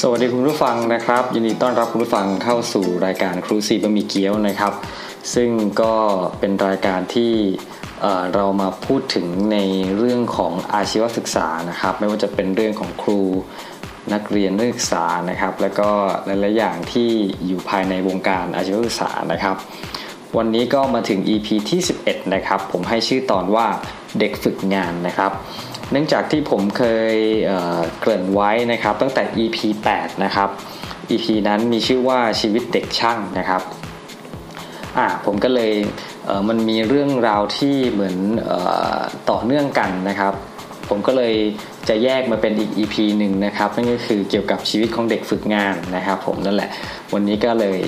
สวัสดีคุณผู้ฟังนะครับ ยินดีต้อนรับคุณผู้ฟังเข้าสู่รายการครูซีบะหมี่เกี๊ยวนะครับ ซึ่งก็เป็นรายการที่เรามาพูดถึงในเรื่องของอาชีวศึกษานะครับ ไม่ว่าจะเป็นเรื่องของครูนักเรียนนักศึกษานะครับ แล้วก็หลายๆอย่างที่อยู่ภายในวงการอาชีวศึกษานะครับ วันนี้ก็มาถึง EP ที่ 11 นะครับ ผมให้ชื่อตอนว่าเด็กฝึกงานนะครับ เนื่องจากที่ผมเคยเเกริ่นไว้นะครับตั้งแต่ EP 8 นะครับ EP นั้นมีชื่อว่าชีวิตเด็กช่างนะครับอ่าผมก็เลยเมันมีเรื่องราวที่เหมือนอต่อเนื่องกันนะครับ ผมก็เลยจะแยกมาเป็นอีก EP หนึ่งนะครับนั่นก็คือเกี่ยวกับชีวิตของเด็กฝึกงานนะครับ ผมนั่นแหละ วันนี้ก็เลย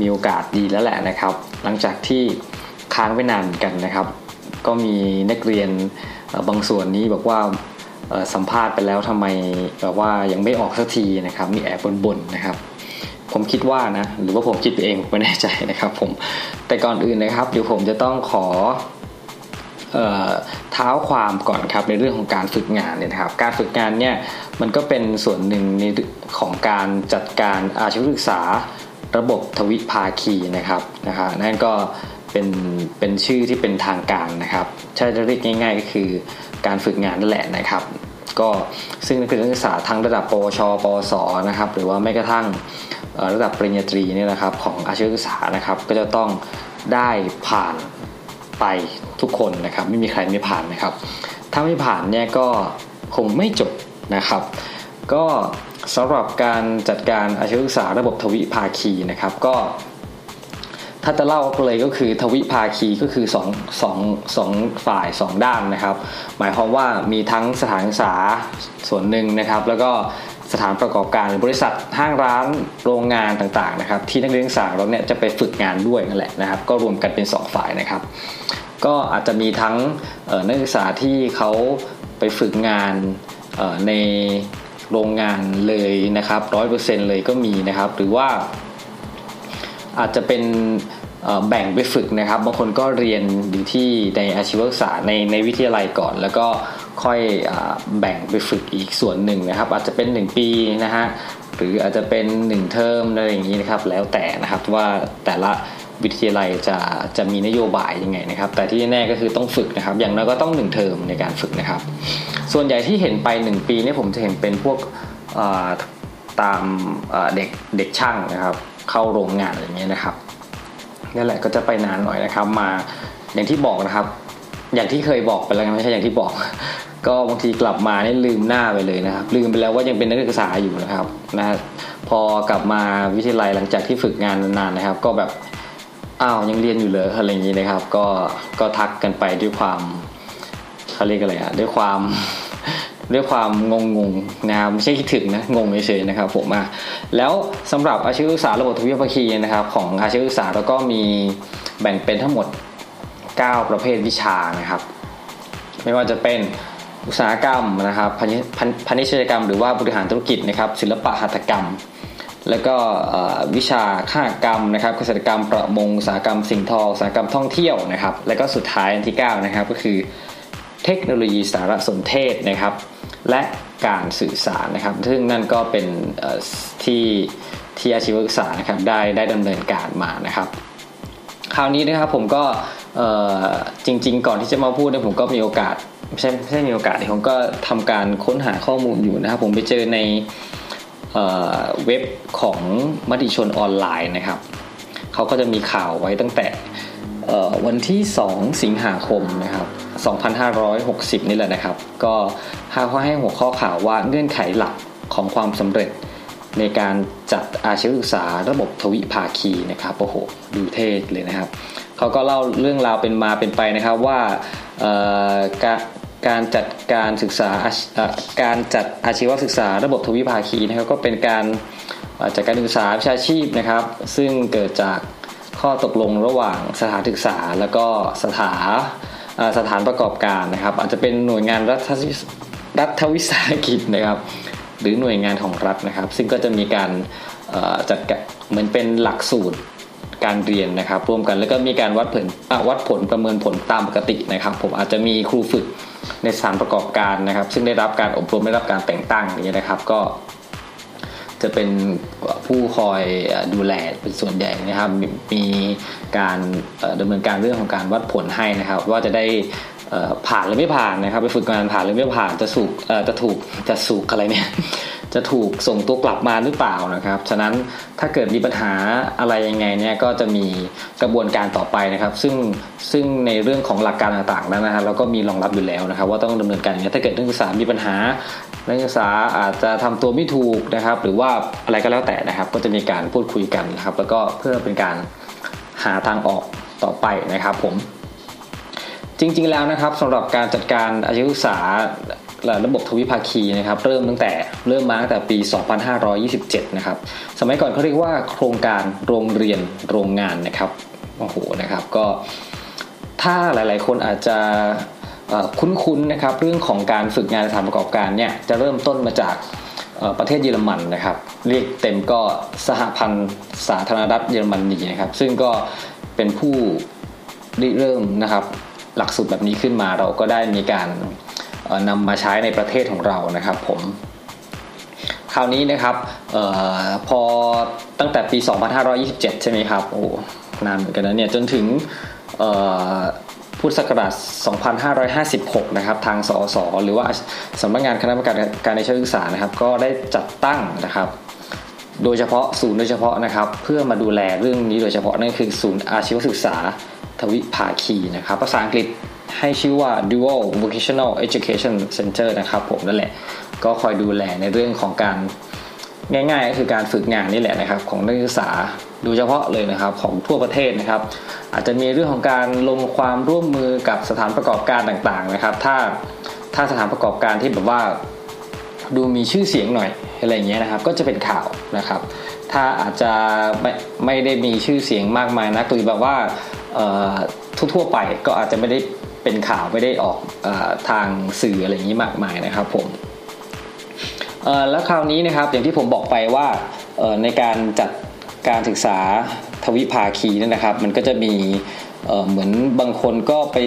มีโอกาสดีแล้วแหละนะครับ หลังจากที่ค้างไปนานกันนะครับ ก็มีนักเรียน บางส่วนนี้บอกว่าสัมภาษณ์ไปแล้วทำไมแบบว่ายังไม่ออกสักทีนะครับมีแอบบนๆนะครับ ผมคิดว่านะ หรือว่าผมคิดไปเองไม่แน่ใจนะครับผมแต่ก่อนอื่นนะครับเดี๋ยวผมจะต้องขอเท้าความก่อนครับในเรื่องของการฝึกงานเนี่ยนะครับการฝึกงานเนี่ยมันก็เป็นส่วนหนึ่งในของการจัดการอาชีวศึกษาระบบทวิภาคีนะครับนะครนั่นก็เเป็นเป็นชื่อที่เป็นทางการนะครับถ้าจะเรียกง่ายๆก็คือการฝึกงานนั่นแหละนะครับ ก็ซึ่งนักเรียนนักศึกษาทั้งระดับปวชปวสนะครับ หรือว่าแม้กระทั่งระดับปริญญาตรีนี่นะครับของอาชีวศึกษานะครับ ก็จะต้องได้ผ่านไปทุกคนนะครับ ไม่มีใครไม่ผ่านนะครับ ถ้าไม่ผ่านเนี่ยก็คงไม่จบนะครับ ก็สำหรับการจัดการอาชีวศึกษาระบบทวิภาคีนะครับ ก็ ถ้าจะเล่าเลยก็คือทวิภาคีก็คือ2 2 2ฝ่าย 2 ด้านนะครับ หมายความว่ามีทั้งสถานศึกษาส่วนหนึ่งนะครับ แล้วก็สถานประกอบการบริษัทห้างร้านโรงงานต่างๆนะครับ ที่นักเรียนศึกษาเราเนี่ยจะไปฝึกงานด้วยนั่นแหละนะครับ ก็รวมกันเป็น 2 ฝ่ายนะครับ ก็อาจจะมีทั้งนักศึกษาที่เขาไปฝึกงานในโรงงานเลยนะครับร้อยเปอร์เซ็นต์เลยก็มีนะครับ หรือว่า อาจจะเป็นแบ่งไปฝึกนะครับ บางคนก็เรียนอยู่ที่ในอาชีวศึกษาในในวิทยาลัยก่อน แล้วก็ค่อยแบ่งไปฝึกอีกส่วนหนึ่งนะครับ อาจจะเป็น 1 ปีนะฮะหรืออาจจะเป็น 1 เทอมอะไรอย่างนี้นะครับ แล้วแต่นะครับว่าแต่ละวิทยาลัยจะจะมีนโยบายยังไงนะครับ แต่ที่แน่ก็คือต้องฝึกนะครับ อย่างน้อยก็ต้อง 1 เทอมในการฝึกนะครับ ส่วนใหญ่ที่เห็นไป 1 ปีนี่ผมจะเห็นเป็นพวกตามเด็กเด็กช่างนะครับ เข้าโรงงานอย่างเงี้ยนะครับนั่นแหละก็จะไปนานหน่อยนะครับ มาอย่างที่บอกนะครับ อย่างที่เคยบอกไปแล้วไม่ใช่อย่างที่บอก ก็บางทีกลับมานี่ลืมหน้าไปเลยนะครับ ลืมไปแล้วว่ายังเป็นนักศึกษาอยู่นะครับนะพอกลับมาวิทยาลัยหลังจากที่ฝึกงานนานๆนะครับ ก็แบบอ้าวยังเรียนอยู่เลยอะไรอย่างนี้นะครับ ก็ก็ทักกันไปด้วยความเขาเรียกอะไรอะด้วยความ ด้วยความงงงนะครับไม่ใช่คิดถึงนะงงเฉยๆนะครับผมอะแล้วสำหรับอาชีวศึกษาระบบทวิภาคีนะครับของอาชีวศึกษาเราก็มีแบ่งเป็นทั้งหมด 9 ประเภทวิชานะครับ ไม่ว่าจะเป็นอุตสาหกรรมนะครับพาณิชยกรรม หรือว่าบริหารธุรกิจนะครับ ศิลปะหัตถกรรม แล้วก็วิชาข้ากรรมนะครับเกษตรกรรมประมงอุตสาหกรรมสิ่งทออุตสาหกรรมท่องเที่ยวนะครับ แล้วก็สุดท้ายอันที่ 9 นะครับก็คือ เทคโนโลยีสารสนเทศนะครับ และการสื่อสารนะครับ ซึ่งนั่นก็เป็นที่ที่อาชีวศึกษานะครับได้ได้ดำเนินการมานะครับ คราวนี้นะครับผมก็จริง ๆ ก่อนที่จะมาพูดเนี่ยผมก็มีโอกาสไม่ใช่ไม่ใช่มีโอกาสผมก็ทำการค้นหาข้อมูลอยู่นะครับ ผมไปเจอในเว็บของมติชนออนไลน์นะครับเขาก็จะมีข่าวไว้ตั้งแต่ วันที่ 2 สิงหาคมนะครับ 2560 นี่แหละนะครับ ก็เขาให้หัวข้อข่าวว่าเงื่อนไขหลักของความสำเร็จ ในการจัดอาชีวศึกษาระบบทวิภาคีนะครับโอ้โหดูเท่เลยนะครับเขาก็เล่าเรื่องราวเป็นมาเป็นไปนะครับว่าการการจัดการศึกษาการจัดอาชีวศึกษาระบบทวิภาคีนะครับก็เป็นการจัดการศึกษาวิชาชีพนะครับ ซึ่งเกิดจาก ข้อตกลงระหว่างสถานศึกษา แล้วก็สถาสถานประกอบการนะครับ อาจจะเป็นหน่วยงานรัฐรัฐวิสาหกิจนะครับ หรือหน่วยงานของรัฐนะครับ ซึ่งก็จะมีการจัดเหมือนเป็นหลักสูตรการเรียนนะครับร่วมกันแล้วก็มีการวัดผลวัดผลประเมินผลตามปกตินะครับ ผมอาจจะมีครูฝึกในสถานประกอบการนะครับ ซึ่งได้รับการอบรมได้รับการแต่งตั้งนี้นะครับ ก็ จะเป็นผู้คอยดูแลเป็นส่วนใหญ่นะครับ มีการดำเนินการเรื่องของการวัดผลให้นะครับ ว่าจะได้ ผ่านหรือไม่ผ่านนะครับ ไปฝึกงานผ่านหรือไม่ผ่านจะสูกจะถูกจะสูกอะไรเนี่ยจะถูกส่งตัวกลับมาหรือเปล่านะครับ ฉะนั้นถ้าเกิดมีปัญหาอะไรยังไงเนี่ยก็จะมีกระบวนการต่อไปนะครับ ซึ่งซึ่งในเรื่องของหลักการต่างๆนั้นนะครับเราก็มีรองรับอยู่แล้วนะครับ ว่าต้องดำเนินการอย่างนี้ถ้าเกิดนักศึกษามีปัญหานักศึกษาอาจจะทำตัวไม่ถูกนะครับ หรือว่าอะไรก็แล้วแต่นะครับ ก็จะมีการพูดคุยกันนะครับ แล้วก็เพื่อเป็นการหาทางออกต่อไปนะครับผม จริง ๆ แล้วนะครับสำหรับการจัดการอาชีวศึกษาระบบทวิภาคีนะครับเริ่มตั้งแต่เริ่มมาตั้งแต่ปี 2527 นะครับสมัยก่อนเขาเรียกว่าโครงการโรงเรียนโรงงานนะครับโอ้โหนะครับก็ถ้าหลาย ๆ คนอาจจะคุ้นๆนะครับเรื่องของการฝึกงานสถานประกอบการเนี่ยจะเริ่มต้นมาจากประเทศเยอรมันนะครับ เรียกเต็มก็สหพันธ์สาธารณรัฐเยอรมนีนะครับ ซึ่งก็เป็นผู้เริ่มนะครับ หลักสูตรแบบนี้ขึ้นมาเราก็ได้มีการนำมาใช้ในประเทศของเรานะครับผมคราวนี้นะครับออพอตั้งแต่ปี 2527 ใช่ไหมครับโอ้นานเหมือนกันนะเนี่ยจนถึงพุทธศักราช 2556 นะครับ ทางสสหรือว่าสำนักงานคณะกรรมการการในชั้นศึกษานะครับ ก็ได้จัดตั้งนะครับ โดยเฉพาะศูนย์โดยเฉพาะนะครับ เพื่อมาดูแลเรื่องนี้โดยเฉพาะนั่นคือศูนย์อาชีวศึกษา ทวิภาคีนะครับภาษาอังกฤษให้ชื่อว่า Dual Vocational Education Center นะครับผมนั่นแหละก็คอยดูแลในเรื่องของการง่ายๆก็คือการฝึกงานนี่แหละนะครับ ของนักศึกษาดูเฉพาะเลยนะครับของทั่วประเทศนะครับ อาจจะมีเรื่องของการลงความร่วมมือกับสถานประกอบการต่างๆนะครับ ถ้าถ้าสถานประกอบการที่แบบว่าดูมีชื่อเสียงหน่อยอะไรเงี้ยนะครับ ก็จะเป็นข่าวนะครับ ถ้าอาจจะไม่ไม่ได้มีชื่อเสียงมากมายนะหรือแบบว่า ทั่วๆไปก็อาจจะไม่ได้เป็นข่าวไม่ได้ออกอทางสื่ออะไรอย่างนี้มากมายนะครับผมแล้วคราวนี้นะครับอย่างที่ผมบอกไปว่าในการจัดการศึกษาทวิภาคีนั่นนะครับ มันก็จะมีเหมือนบางคนก็ไป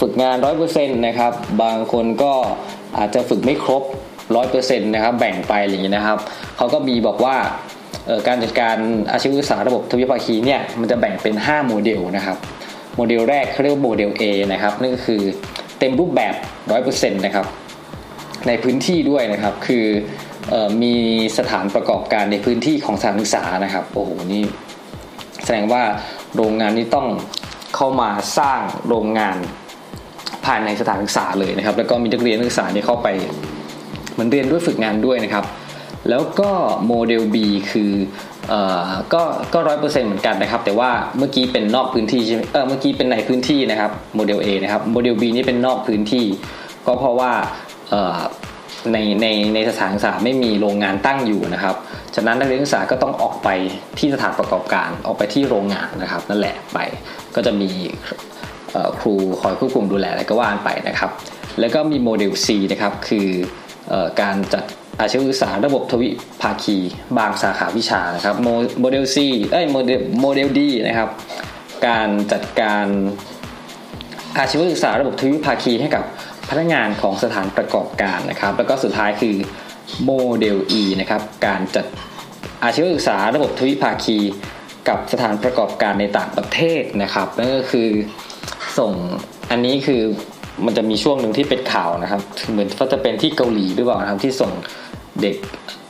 ฝึกงานร้อยเปอร์เซ็นต์นะครับ บางคนก็อาจจะฝึกไม่ครบร้อยเปอร์เซ็นต์นะครับ แบ่งไปอย่างนี้นะครับเขาก็มีบอกว่า การจัดการอาชีวศึกษาระบบทวิภาคีเนี่ยมันจะแบ่งเป็น 5 โมเดลนะครับโมเดลแรกเขาเรียกว่าโมเดล A นะครับนั่นก็คือเต็มรูปแบบ 100%นะครับในพื้นที่ด้วยนะครับคืออมีสถานประกอบการในพื้นที่ของสถานศึกษานะครับโอ้โหนี่แสดงว่าโรงงานนี้ต้องเข้ามาสร้างโรงงานภายในสถานศึกษาเลยนะครับ แล้วก็มีนักเรียนนักศึกษานี่เข้าไปเหมือนเรียนด้วยฝึกงานด้วยนะครับ แล้วก็โมเดล B คือเอ่อก็ก็ร้อยเปอร์เซ็นต์เหมือนกันนะครับ แต่ว่าเมื่อกี้เป็นนอกพื้นที่ใช่ไหมเออเมื่อกี้เป็นในพื้นที่นะครับโมเดล A นะครับโมเดล B นี่เป็นนอกพื้นที่ ก็เพราะว่าเอ่อในในในสถานศึกษาไม่มีโรงงานตั้งอยู่นะครับ ฉะนั้นนักเรียนศึกษาก็ต้องออกไปที่สถานประกอบการออกไปที่โรงงานนะครับ นั่นแหละไปก็จะมีครูคอยควบคุมดูแลอะไรก็ว่านไปนะครับ แล้วก็มีโมเดล C นะครับคืออการจัด อาชีวศึกษาระบบทวิภาคี บางสาขาวิชานะครับโมเดล C เอ้ยโมเดลโมเดล D นะครับ การจัดการอาชีวศึกษาระบบทวิภาคีให้กับพนักงานของสถานประกอบการนะครับ แล้วก็สุดท้ายคือโมเดล E นะครับ การจัดอาชีวศึกษาระบบทวิภาคี กับสถานประกอบการในต่างประเทศนะครับนั่นก็คือส่งอันนี้คือ มันจะมีช่วงหนึ่งที่เป็นข่าวนะครับ เหมือนว่าจะเป็นที่เกาหลีหรือเปล่านะครับที่ส่งเด็ก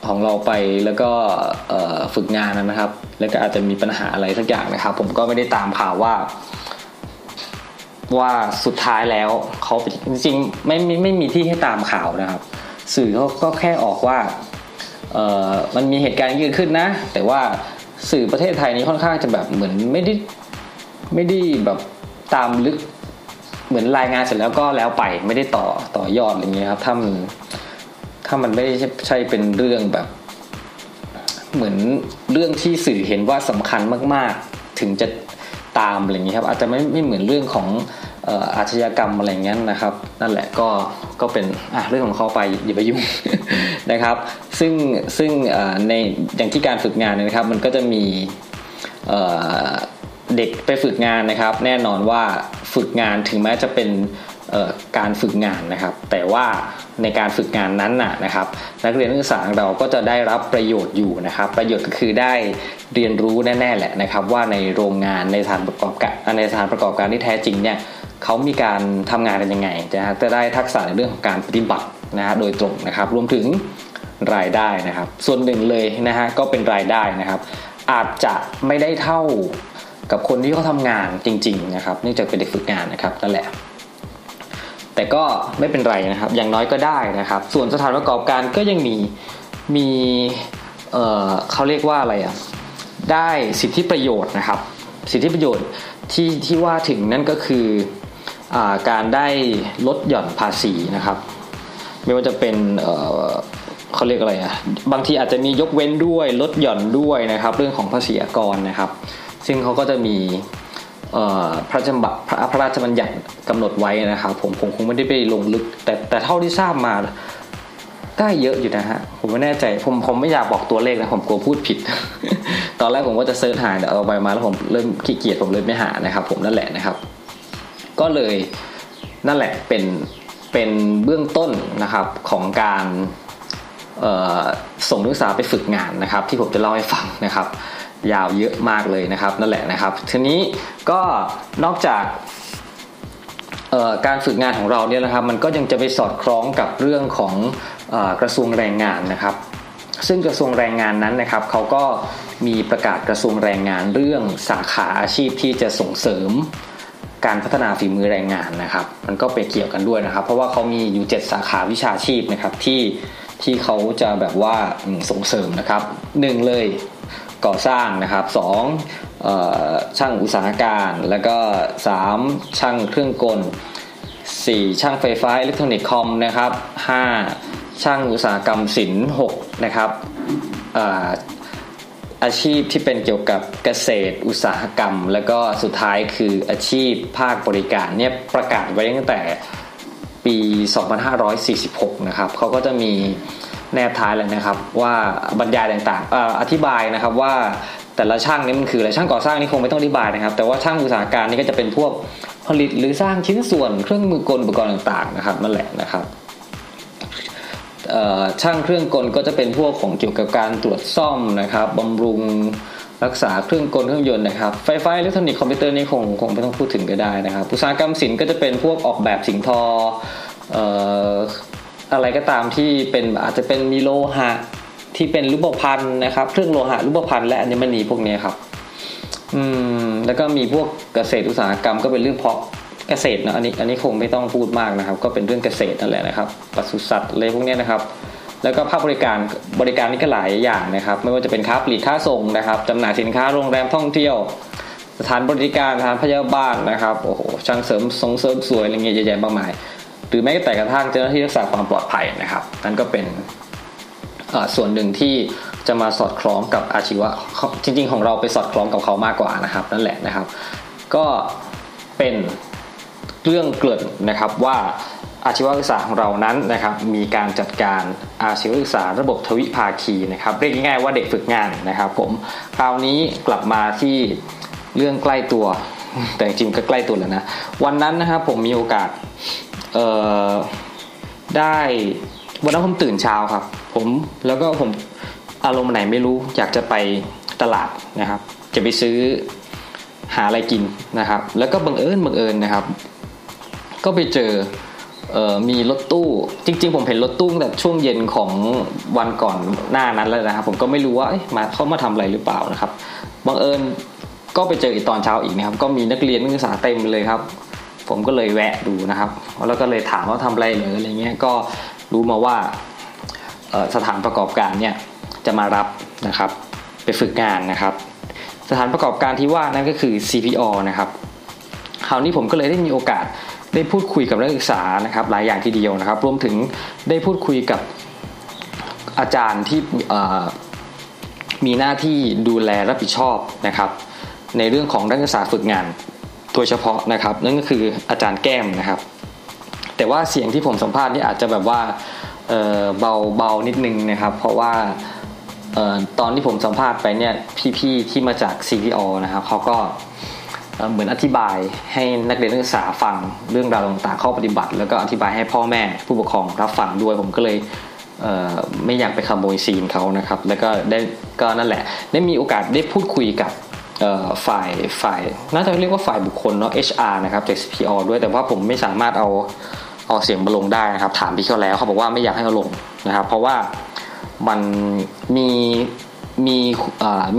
ของเราไปแล้วก็ฝึกงานนะครับ แล้วก็อาจจะมีปัญหาอะไรสักอย่างนะครับ ผมก็ไม่ได้ตามข่าวว่า ว่าสุดท้ายแล้วเขาจริงๆไม่ไม่ไม่มีที่ให้ตามข่าวนะครับ สื่อเขาก็แค่ออกว่าเออมันมีเหตุการณ์เกิดขึ้นนะ แต่ว่าสื่อประเทศไทยนี้ค่อนข้างจะแบบเหมือนไม่ได้ไม่ได้แบบตามลึก เหมือนรายงานเสร็จแล้วก็แล้วไปไม่ได้ต่อต่อยอดอะไรเงี้ยครับถ้ามันถ้ามันไม่ใช่เป็นเรื่องแบบ เหมือนเรื่องที่สื่อเห็นว่าสำคัญมาก ๆ ถึงจะตามอะไรเงี้ยครับอาจจะไม่ไม่เหมือนเรื่องของอาชญากรรมอะไรเงี้ยนะครับ นั่นแหละก็ก็เป็นเรื่องของเขาไปอย่าไปยุ่งนะครับ ซึ่งซึ่งในอย่างที่การฝึกงานนะครับ มันก็จะมี เด็กไปฝึกงานนะครับ แน่นอนว่าฝึกงานถึงแม้จะเป็นการฝึกงานนะครับ แต่ว่าในการฝึกงานนั้นน่ะนะครับ นักเรียนนักศึกษาเราก็จะได้รับประโยชน์อยู่นะครับ ประโยชน์ก็คือได้เรียนรู้แน่ๆแหละนะครับ ว่าในโรงงานในสถานประกอบการในสถานประกอบการที่แท้จริงเนี่ยเขามีการทำงานกันยังไงนะจะได้ทักษะในเรื่องของการปฏิบัตินะฮะโดยตรงนะครับ รวมถึงรายได้นะครับ ส่วนหนึ่งเลยนะฮะก็เป็นรายได้นะครับ อาจจะไม่ได้เท่า กับคนที่เขาทำงานจริง ๆ นะครับ เนื่องจากเป็นเด็กฝึกงานนะครับนั่นแหละ แต่ก็ไม่เป็นไรนะครับ อย่างน้อยก็ได้นะครับ ส่วนสถานประกอบการก็ยังมีมีเอ่อเขาเรียกว่าอะไรอะได้สิทธิประโยชน์นะครับ สิทธิประโยชน์ที่ที่ว่าถึงนั่นก็คืออการได้ลดหย่อนภาษีนะครับ ไม่ว่าจะเป็นเเขาเรียกอะไรอะบางทีอาจจะมียกเว้นด้วยลดหย่อนด้วยนะครับ เรื่องของภาษีอากรนะครับ ซึ่งเขาก็จะมีพระราชบัญพระราชบัญญัติกำหนดไว้นะครับผมผมคงไม่ได้ไปลงลึก แต่แต่เท่าที่ทราบมาได้เยอะอยู่นะฮะผมไม่แน่ใจผมผมไม่อยากบอกตัวเลขนะผมกลัวพูดผิด ตอนแรกผมก็จะเซิร์ชหาแต่เอาไปมาแล้วผมเริ่มขี้เกียจผมเลยไม่หานะครับ ผมนั่นแหละนะครับ ก็เลยนั่นแหละเป็นเป็นเบื้องต้นนะครับของการส่งนักศึกษาไปฝึกงานนะครับ ที่ผมจะเล่าให้ฟังนะครับ ยาวเยอะมากเลยนะครับ นั่นแหละนะครับ ทีนี้ก็นอกจากการฝึกงานของเราเนี่ยนะครับ มันก็ยังจะไปสอดคล้องกับเรื่องของอกระทรวงแรงงานนะครับ ซึ่งกระทรวงแรงงานนั้นนะครับเขาก็มีประกาศกระทรวงแรงงานเรื่องสาขาอาชีพที่จะส่งเสริมการพัฒนาฝีมือแรงงานนะครับ มันก็ไปเกี่ยวกันด้วยนะครับ เพราะว่าเขามีอยู่ 7 สาขาวิชาชีพนะครับที่ที่เขาจะแบบว่าส่งเสริมนะครับหนึ่งเลย ก่อสร้างนะครับสองช่างอุตสาหการแล้วก็สามช่างเครื่องกลสี่ช่างไฟฟ้าอิเล็กทรอนิกส์คอมนะครับห้าช่างอุตสาหกรรมศิลป์หกนะครับอาชีพที่เป็นเกี่ยวกับเกษตรอุตสาหกรรม แล้วก็สุดท้ายคืออาชีพภาคบริการเนี่ยประกาศไว้ตั้งแต่ปี 2546 นะครับเขาก็จะมี แนบท้ายเลยนะครับ ว่าบรรยายต่างๆอธิบายนะครับว่าแต่ละช่างนี่มันคืออะไรช่างก่อสร้างนี่คงไม่ต้องอธิบายนะครับ แต่ว่าช่างอุตสาหการนี่ก็จะเป็นพวกผลิตหรือสร้างชิ้นส่วนเครื่องมือกลอุปกรณ์ต่างๆนะครับนั่นแหละนะครับช่างเครื่องกลก็จะเป็นพวกของเกี่ยวกับการตรวจซ่อมนะครับบำรุงรักษาเครื่องกลเครื่องยนต์นะครับไฟฟ้าอิเล็กทรอนิกส์คอมพิวเตอร์นี่คงคงไม่ต้องพูดถึงก็ได้นะครับอุตสาหกรรมศิลป์ก็จะเป็นพวกออกแบบสิ่งทอ อะไรก็ตามที่เป็นอาจจะเป็นมีโลหะที่เป็นรูปพันธ์นะครับ เครื่องโลหะรูปพันธ์และอัญมณีพวกนี้ครับ อืมแล้วก็มีพวกเกษตรอุตสาหกรรมก็เป็นเรื่องเพาะเกษตรนะอันนี้อันนี้คงไม่ต้องพูดมากนะครับ ก็เป็นเรื่องเกษตรนั่นแหละนะครับปศุสัตว์อะไรพวกนี้นะครับ แล้วก็ภาคบริการบริการนี่ก็หลายอย่างนะครับ ไม่ว่าจะเป็นค้าปลีกค้าส่งนะครับจำหน่ายสินค้าโรงแรมท่องเที่ยว สถานบริการสถานพยาบาลนะครับโอ้โหช่างเสริมส่งเสริมสวยอะไรเงี้ยเยอะแยะมากมาย หรือแม้แต่กระทั่งเจ้าหน้าที่รักษาความปลอดภัยนะครับนั่นก็เป็นส่วนหนึ่งที่จะมาสอดคล้องกับอาชีวะจริง ๆ ของเราไปสอดคล้องกับเขามากกว่านะครับ นั่นแหละนะครับ ก็เป็นเรื่องเกิดนะครับว่าอาชีวศึกษาของเรานั้นนะครับมีการจัดการอาชีวศึกษาระบบทวิภาคีนะครับเรียกง่ายๆว่าเด็กฝึกงานนะครับ ผมคราวนี้กลับมาที่เรื่องใกล้ตัว แต่จริงก็ใกล้ตัวแล้วนะวันนั้นนะครับผมมีโอกาส เอ่อได้วันนั้นผมตื่นเช้าครับ ผมแล้วก็ผมอารมณ์ไหนไม่รู้ อยากจะไปตลาดนะครับ จะไปซื้อหาอะไรกินนะครับ แล้วก็บังเอิญบังเอิญนะครับ ก็ไปเจอเออมีรถตู้จริง ๆ ผมเห็นรถตู้แต่ช่วงเย็นของวันก่อนหน้านั้นแล้วนะครับ ผมก็ไม่รู้ว่ามาเขามาทำอะไรหรือเปล่านะครับบังเอิญก็ไปเจออีกตอนเช้าอีกนะครับ ก็มีนักเรียนนักศึกษาเต็มเลยครับ ผมก็เลยแวะดูนะครับ แล้วก็เลยถามว่าทำอะไรหรืออะไรเงี้ยก็รู้มาว่าสถานประกอบการเนี่ยจะมารับนะครับไปฝึกงานนะครับ สถานประกอบการที่ว่านั่นก็คือ CPO นะครับคราวนี้ผมก็เลยได้มีโอกาสได้พูดคุยกับนักศึกษานะครับ หลายอย่างทีเดียวนะครับ รวมถึงได้พูดคุยกับอาจารย์ที่มีหน้าที่ดูแลรับผิดชอบนะครับ ในเรื่องของนักศึกษาฝึกงาน โดยเฉพาะนะครับ นั่นก็คืออาจารย์แก้มนะครับ แต่ว่าเสียงที่ผมสัมภาษณ์นี่อาจจะแบบว่าเบาเบานิดนึงนะครับ เพราะว่าตอนที่ผมสัมภาษณ์ไปเนี่ยพี่ๆที่มาจาก CPO นะครับเขาก็เหมือนอธิบายให้นักเรียนนักศึกษาฟังเรื่องราวต่างๆข้อปฏิบัติ แล้วก็อธิบายให้พ่อแม่ผู้ปกครองรับฟังด้วยผมก็เลยเไม่อยากไปขโมยซีนเขานะครับ แล้วก็ได้ก็นั่นแหละ ได้มีโอกาสได้พูดคุยกับ ฝ่ายฝ่ายน่าจะเรียกว่าฝ่ายบุคคลเนาะ HR นะครับจาก CPO ด้วยแต่ว่าผมไม่สามารถเอาเอาเสียงมาลงได้นะครับ ถามพี่เขาแล้วเขาบอกว่าไม่อยากให้เอาลงนะครับ เพราะว่ามันมีมี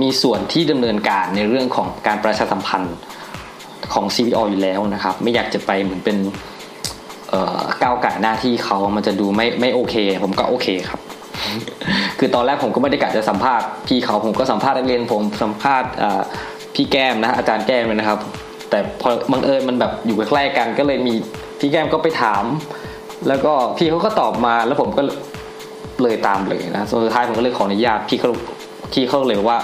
มีส่วนที่ดำเนินการในเรื่องของการประชาสัมพันธ์ของ CPO อยู่แล้วนะครับ ไม่อยากจะไปเหมือนเป็นก้าวไก่หน้าที่เขามันจะดูไม่ไม่โอเค ผมก็โอเคครับ คือตอนแรกผมก็ไม่ได้กะจะสัมภาษณ์พี่เขาผมก็สัมภาษณ์นักเรียนผมสัมภาษณ์ พี่แก้มนะอาจารย์แก้มเลยนะครับ แต่พอบังเอิญมันแบบอยู่ใกล้ๆกัน ก็เลยมีพี่แก้มก็ไปถาม แล้วก็พี่เขาก็ตอบมาแล้วผมก็เลยตามเลยนะสุดท้ายผมก็เลยขออนุญาตพี่เขาพี่เขาเลยว่า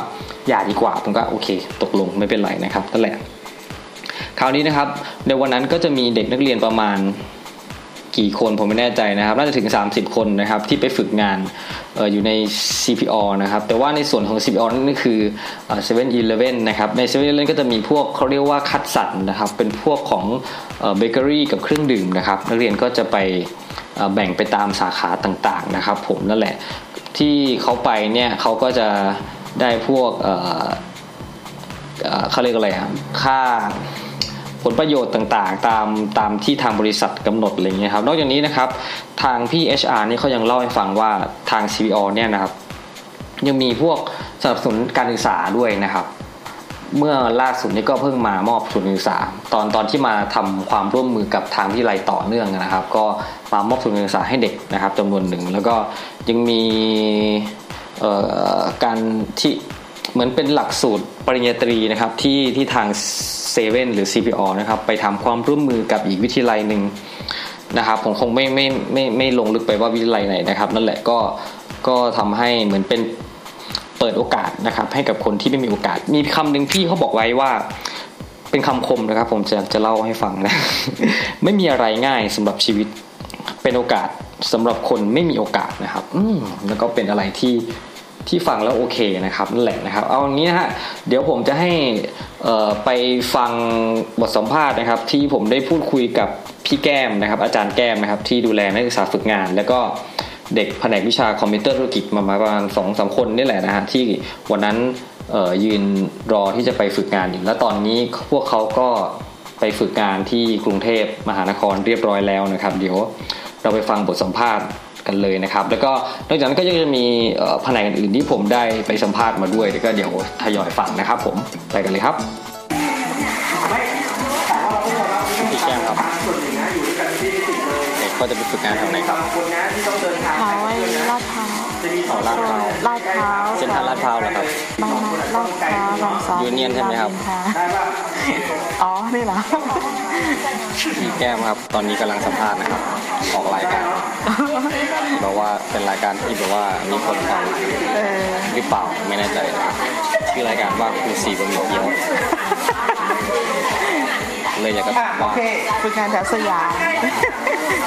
อย่าดีกว่าผมก็โอเค ตกลงไม่เป็นไรนะครับนั่นแหละคราวนี้นะครับในวันนั้นก็จะมีเด็กนักเรียนประมาณ กี่คนผมไม่แน่ใจนะครับ น่าจะถึง 30 คนนะครับที่ไปฝึกงานอออยู่ใน CPO นะครับ แต่ว่าในส่วนของ CPO นั่นคือเซเว่นอีเลฟเว่นนะครับในเซเว่นอีเลฟเว่นก็จะมีพวกเขาเรียกว่าคัดสรรนะครับ เป็นพวกของเบเกอรี่กับเครื่องดื่มนะครับ นักเรียนก็จะไปแบ่งไปตามสาขาต่างๆนะครับ ผมนั่นแหละที่เขาไปเนี่ยเขาก็จะได้พวกเขาเรียกอะไรอะค่า ผลประโยชน์ต่างๆ ตามตามที่ทางบริษัทกำหนดอะไรเงี้ยครับ นอกจากนี้นะครับทางพี่ HR นี่เขายังเล่าให้ฟังว่าทาง CBO เนี่ยนะครับ ยังมีพวกสนับสนุนการศึกษาด้วยนะครับ เมื่อล่าสุดนี้ก็เพิ่งมามอบทุนการศึกษา ตอนตอนที่มาทำความร่วมมือกับทางที่ไรต่อเนื่องนะครับ ก็มามอบทุนการศึกษาให้เด็กนะครับจำนวนหนึ่งแล้วก็ยังมีการที่ เหมือนเป็นหลักสูตรปริญญาตรีนะครับที่ที่ทางเซเว่นหรือ CPO นะครับไปทำความร่วมมือกับอีกวิทยาลัยหนึ่งนะครับผมคงไม่ไม่ไม่ไม่ลงลึกไปว่าวิทยาลัยไหนนะครับ นั่นแหละก็ก็ทำให้เหมือนเป็นเปิดโอกาสนะครับ ให้กับคนที่ไม่มีโอกาส มีคำหนึ่งพี่เขาบอกไว้ว่าเป็นคำคมนะครับ ผมจะจะเล่าให้ฟังนะ ไม่มีอะไรง่ายสำหรับชีวิตเป็นโอกาสสำหรับคนไม่มีโอกาสนะครับ อืมแล้วก็เป็นอะไรที่ ที่ฟังแล้วโอเคนะครับนั่นแหละนะครับ เอางี้นะฮะเดี๋ยวผมจะให้ไปฟังบทสัมภาษณ์นะครับ ที่ผมได้พูดคุยกับพี่แก้มนะครับ อาจารย์แก้มนะครับที่ดูแลนักศึกษาฝึกงาน แล้วก็เด็กแผนกวิชาคอมพิวเตอร์ธุรกิจมาประมาณสองสามคนนี่แหละนะฮะที่วันนั้นยืนรอที่จะไปฝึกงานอยู่แล้วตอนนี้พวกเขาก็ไปฝึกงานที่กรุงเทพมหานครเรียบร้อยแล้วนะครับ เดี๋ยวเราไปฟังบทสัมภาษณ์ กันเลยนะครับ แล้วก็นอกจากนั้นก็ยังจะมีเอ่อแผนกอื่นๆที่ผมได้ไปสัมภาษณ์มาด้วยแล้วก็เดี๋ยวทยอยฟังนะครับ ผมไปกันเลยครับพี่แก้มครับเด็กก็จะไปฝึกงานแถวไหนครับเท้าไว้ลาดพร้าวอ๋อลาดพร้าวลาดพร้าวเส้นทางลาดพร้าวเหรอครับบางนาลาดพร้าวบางซอยยูเนียนใช่ไหมครับามอินทราอ๋อนี่เหรอพี่แก้มครับ ตอนนี้กำลังสัมภาษณ์นะครับ ออกรายการ บอกว่าเป็นรายการที่แบบว่ามีคนฟังเออหรือเปล่าไม่แน่ใจนะครับชื่อรายการว่าคุณสีบะหมี่เกี๊ยวเลยอยากจะถามว่าฝึกงานแถวสยาม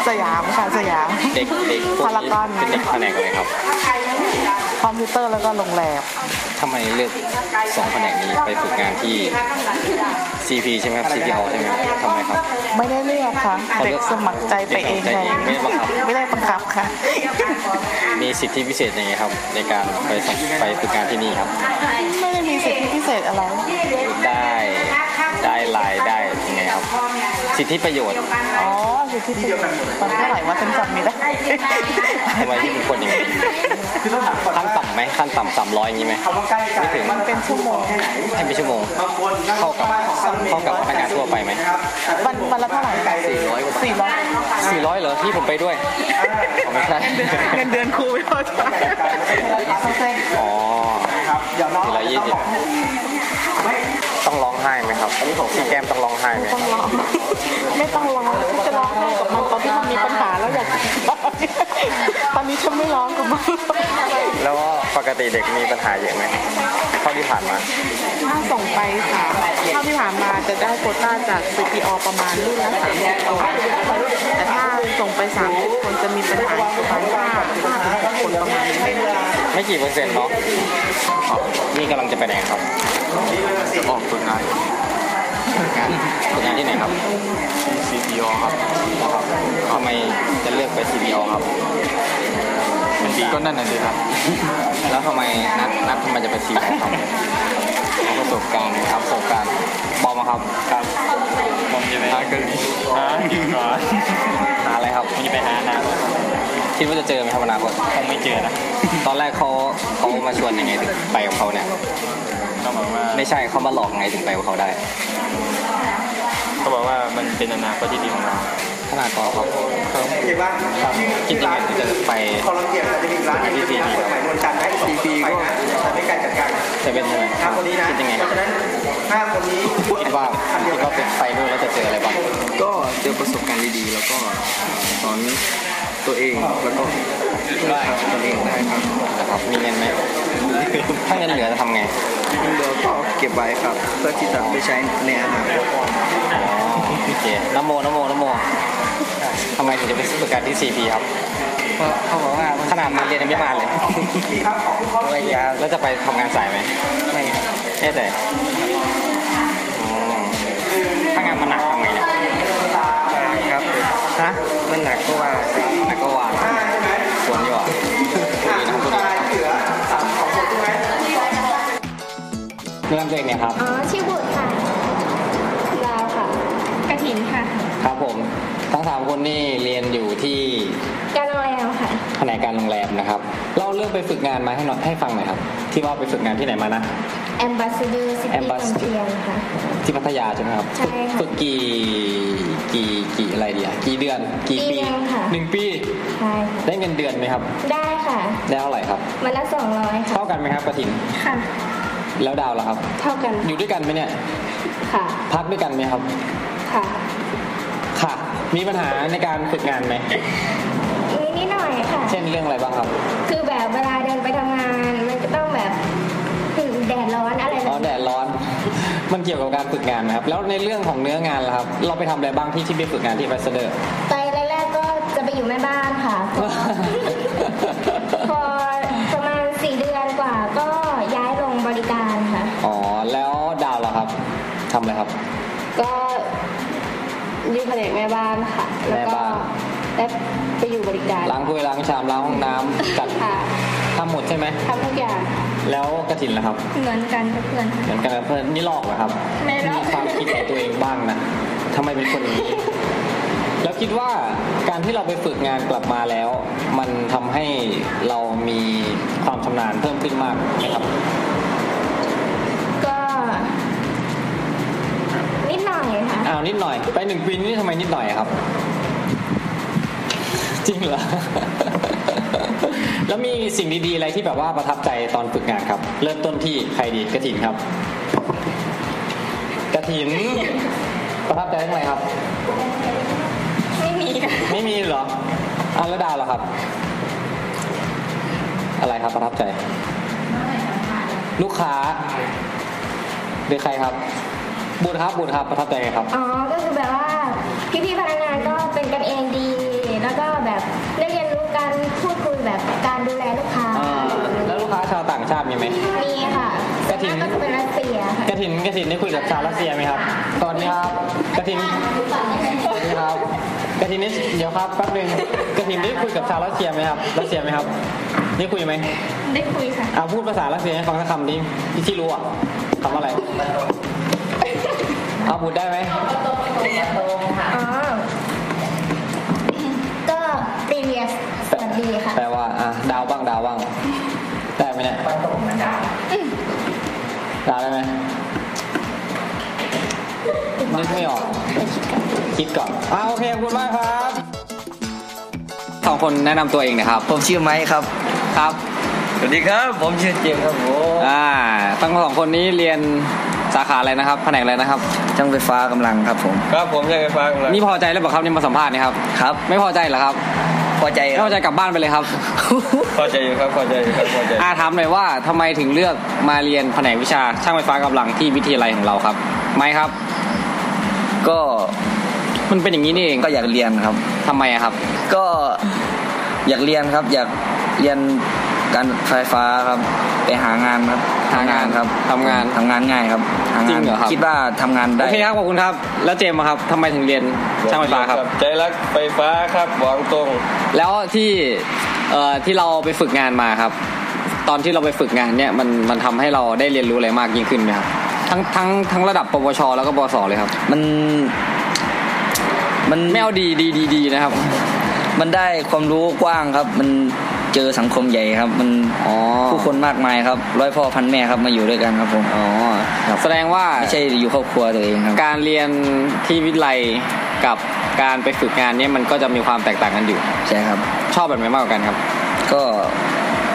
สยามค่ะสยาม เด็กเด็กพวกพารากอน นี้เป็นเด็กแผนกอะไรครับคอมพิวเตอร์แล้วก็โรงแรม ทำไมเลือกสองแผนกนี้ไปฝึกงานที่ CP ใช่ไหมครับ CPO ใช่ไหมครับทำไมครับ ไม่ได้เลือกค่ะเขาเลืเด็อกกสมัครใจไปเองเด็กสมัครใจเองไม่เลได้ยบังคับไม่ได้บังคับค่ะ มีสิทธิพิเศษยังไงครับ ในการไปสัมไปฝึกงานที่นี่ครับ ไม่ได้มีสิทธิพิเศษอะไร ได้ได้รายได้ยังไงครับ สิทธิประโยชน์อ๋อสิทธิพิเศษตอนเท่าไหร่ว่าฉันจำไม่ได้ ทำไมที่เป็นคนอย่างนี้ขั้นต่ำไหมขั้นต่ำสามร้อยอย่างนี้ไหมไม่ถึงมันเป็นชั่วโมงให้เป็นชั่วโมงเข้ากับเข้ากับพนักงานทั่วไปไหมวันวันละเท่าไหร่สี่ร้อยกว่าบาทสี่ร้อยสี่ร้อยเหรอที่ผมไปด้วยอ๋อไม่ใช่เงินเดือนครูไม่พอใช้โอเคอ๋อสี่ร้อยยี่สิบต้อง นนี้ของพี่แก้มต้องร้องไห้ไหมต้องร้องไม่ต้องร้องจะร้องไห้กับมันตอนที่มันมีปัญหาแล้วอยากตอนนี้ฉันไม่ร้องกับมันแล้วก็ปกติเด็กมีปัญหาเยอะไหมเท่าที่ผ่านมาถ้าส่งไปสามเท่าที่ผ่านมาจะได้โควต้าจาก CPO ประมาณรุ่นละสามสิบคนแต่ถ้าส่งไปสามสิบคนจะมีปัญหาประมาณห้าห้าถึงหกคนประมาณนี้ไม่กี่เปอร์เซ็นต์เนาะอ๋อนี่กำลังจะไปไหนครับ จะออกฝึกงาน ฝึกงานฝึกงานที่ไหนครับ CPO ครับนะครับทำไมจะเลือกไป CPO ครับมันดีก็นั่นน่ะสิครับ แล้วทำไมนัดนัดทำไมจะไป CPO ครับเอาประสบการณ์ครับประสบการณ์บอมอะครับครับผมจะไปหาเกาหลีหาดีกว่าหาอะไรครับผมจะไปหาน้คิดว่าจะเจอไหมครับอนาคตำคงไม่เจอนะตอนแรกเขาเขามาชวนยังไงถึงไปกับเขาเนี่ยเขาบอกว่าไม่ใช่เขามาหลอกไงถึงไปกับเขาได้ เขาบอกว่ามันเป็นอนาคตที่ดีของเราขนาดก็ครับเขาครับคิดยังไงถึงจะไปพอเราเก็บเราจะมีร้านที่ซีพีเปิดใหม่นวลจันทร์ให้สองคนไปนะแต่ไม่การจัดการเซเว่นใช่ไหมห้าคนนี้นะคิดยังไงเพราะฉะนั้นห้าคนนี้คิดว่าคิดว่าเป็นไปด้วยแล้วจะเจออะไรบ้างก็เจอประสบการณ์ดีๆแล้วก็สอนตัวเองแล้วก็ ได้ตนเองได้ครับนะครับมีเงินไหมถ้าเงินเหลือจะทำไงเงินเดือนก็เก็บไว้ครับเพื่อที่จะไปใช้ในอนาคตอ๋อโอเคนโมนโมนโมทำไมถึงจะไปฝึกงานที่ CP ครับเพราะเขาบอกว่าขนาดมาเรียนยังไม่มาเลยอะไรยาแล้วจะไปทำงานสายไหมไม่ครับแน่ใจอ๋อถ้างานมันหนักทำไงเนี่ยครับฮะมันหนักก็ว่าหนักก็วางค วรอยู่อะดีนะครับเรื่องตัวเองเนี่ยครับ อ๋อชื่อบุตรค่ะดาวค่ะกระถินค่ะ ครับผม ทั้งสามคนนี่เรียนอยู่ที่การโรงแรมค่ะแผนกการโรงแรมนะครับเราเลือกไปฝึกงานมาให้หน่อยให้ฟังหน่อยครับ ที่ว่าไปฝึกงานที่ไหนมานะ Ambassador City Ambassador เทียนค่ะ ที่พัทยาใช่ไหมครับ ใช่ค่ะฝึกกี่กี่กี่อะไรเดียกี่เดือนกี่ปีปีเดียวค่ะ หนึ่งปี ใช่ค่ะได้เงินเดือนไหมครับ ได้ค่ะได้เท่าไหร่ครับมันละสองร้อยค่ะ เท่ากันไหมครับกระถินค่ะ แล้วดาวล่ะครับ เท่ากันอยู่ด้วยกันไหมเนี่ย ค่ะ พักด้วยกันไหมครับ ค่ะค่ะ มีปัญหาในการฝึกงานไหม มีนิดหน่อยค่ะ เช่นเรื่องอะไรบ้างครับ คือแบบเวลาเดินไปทำงานมันก็ต้องแบบถึงแดดร้อนอะไรแบอ๋อบแดดร้อน มันเกี่ยวกับการฝึกงานนะครับ แล้วในเรื่องของเนื้องานล่ะครับ เราไปทำอะไรบ้างที่ที่ไปฝึกงานที่ Ambassador ไปแรกๆก็จะไปอยู่แม่บ้านค่ะพอพอประมาณสี่เดือนกว่าก็ย้ายลงบริการค่ะ อ๋อ แล้วดาวล่ะครับทำอะไรครับก็ อยื่แผนกแม่บ้านค่ะ แล้วแม่ก็บ้านได้ไปอยู่บริการ ล้างถ้วยล้างชามล้างห้องน้ำจัดค่ะทำหมดใช่ไหมทำทุกอย่าง แล้วกระถินล่ะครับ เหมือนกันกับเพื่อนค่ะเหมือนกันกับเพื่อนนี่หลอกเหรอครับไม่หรอกมีความคิดของตัวเองบ้างนะทำไมเป็นคนอย่างนี้แล้วคิดว่าการที่เราไปฝึกงานกลับมาแล้ว มันทำให้เรามีความชำนาญเพิ่มขึ้นมากไหมครับ ก็ นิดหน่อยค่ะ อ้าวนิดหน่อย ไปหนึ่งปีนี่ทำไมนิดหน่อยอะครับ จริงเหรอ แล้วมีสิ่งดีๆอะไรที่แบบว่าประทับใจตอนฝึกงานครับ เริ่มต้นที่ใครดีกระถินครับ กระถิน ประทับใจเรื่องอะไรครับ ไม่มีค่ะไม่มีเหรออะแล้วดาวเหรอครับ อะไรครับประทับใจ ลูกค้าหรือใครครับ บุตรครับบุตรครับประทับใจไงครับ อ๋อ ก็คือแบบว่าพี่ๆพนักงานก็เป็นกันเองดี แล้วก็แบบได้เรียนรู้การพูดคุยแบบการดูแลลูกค้า อ่าแล้วลูกค้าชาวต่างชาติมีไหม มีค่ะกระถิ่นส่วนมากก็จะเป็นรัสเซียค่ะ กระถินกระถินได้คุยกับชาวรัสเซียไหมครับสวัสดีครับกระถินสวัสดีครับกระถินนี่เดี๋ยวครับแป๊บนึงกระถินได้คุยกับชาวรัสเซียไหมครับรัสเซียไหมครับได้คุยไหมได้คุยค่ะ เอาพูดภาษารัสเซียให้ฟังสักคำดิที่ที่รู้อะคำว่าอะไร เอาพูดได้ไหมอ๋อก็ previous สวัสดีค่ะแปลว่าอะดาวบ้างดาวบ้างได้ไหมเนี่ยดาวได้ไหมนึกไม่ออกคิดก่อนอ่าโอเคขอบคุณมากครับสองคนแนะนำตัวเองนะครับ ผมชื่อไม้ครับ ครับ สวัสดีครับ ผมชื่อเจมส์ครับผมอ่าทั้งสองคนนี้เรียน สาขาอะไรนะครับแผนกอะไรนะครับ ช่างไฟฟ้ากำลังครับผมครับผมช่างไฟฟ้ากำลังนี่พอใจแล้วเปล่าครับนี่มาสัมภาษณ์นี่ครับครับ ไม่พอใจเหรอครับพอใจคไม่รับพอใจกลับบ้านไปเลยครับ พอใจอยู่ครับพอใจอยู่ครับพอใจอาถามหน่อยว่าทำไมถึงเลือกมาเรียนแผนกวิชาช่างไฟฟ้ากำลังที่วิทยาลัยของเราครับไม่ครับ ก็มันเป็นอย่างนี้นี่เองก็อยากเรียนครับทำไมอะครับ ก็อยากเรียนครับ อยากเรียน การไฟฟ้าครับ ไปหางานครับหางานครับทำงานทำงานง่ายครับหางานจริงเหรอครับ คิดว่าทำงานได้ โอเคครับขอบคุณครับ แล้วเจมส์อะครับทำไมถึงเรียนช่างไฟฟ้าครับ ใจรักไฟฟ้าครับหวังตรง แล้วที่เอ่อที่เราไปฝึกงานมาครับ ตอนที่เราไปฝึกงานเนี่ยมันมันทำให้เราได้เรียนรู้อะไรมากยิ่งขึ้นไหมครับทั้งทั้งทั้งระดับปวช แล้วก็ปวสเลยครับ มัน มันไม่เอาดีดีดีดีนะครับ มันได้ความรู้กว้างครับ มัน เจอสังคมใหญ่ครับ มันอ๋อผู้คนมากมายครับร้อยพ่อพันแม่ครับมาอยู่ด้วยกันครับผมอ๋อแสดงว่าไม่ใช่อยู่ครอบครัวตัวเองครับ การเรียนที่วิทยาลัยกับการไปฝึกงานเนี่ยมันก็จะมีความแตกต่างกันอยู่ใช่ครับ ชอบแบบไหนมากกว่ากันครับ ก็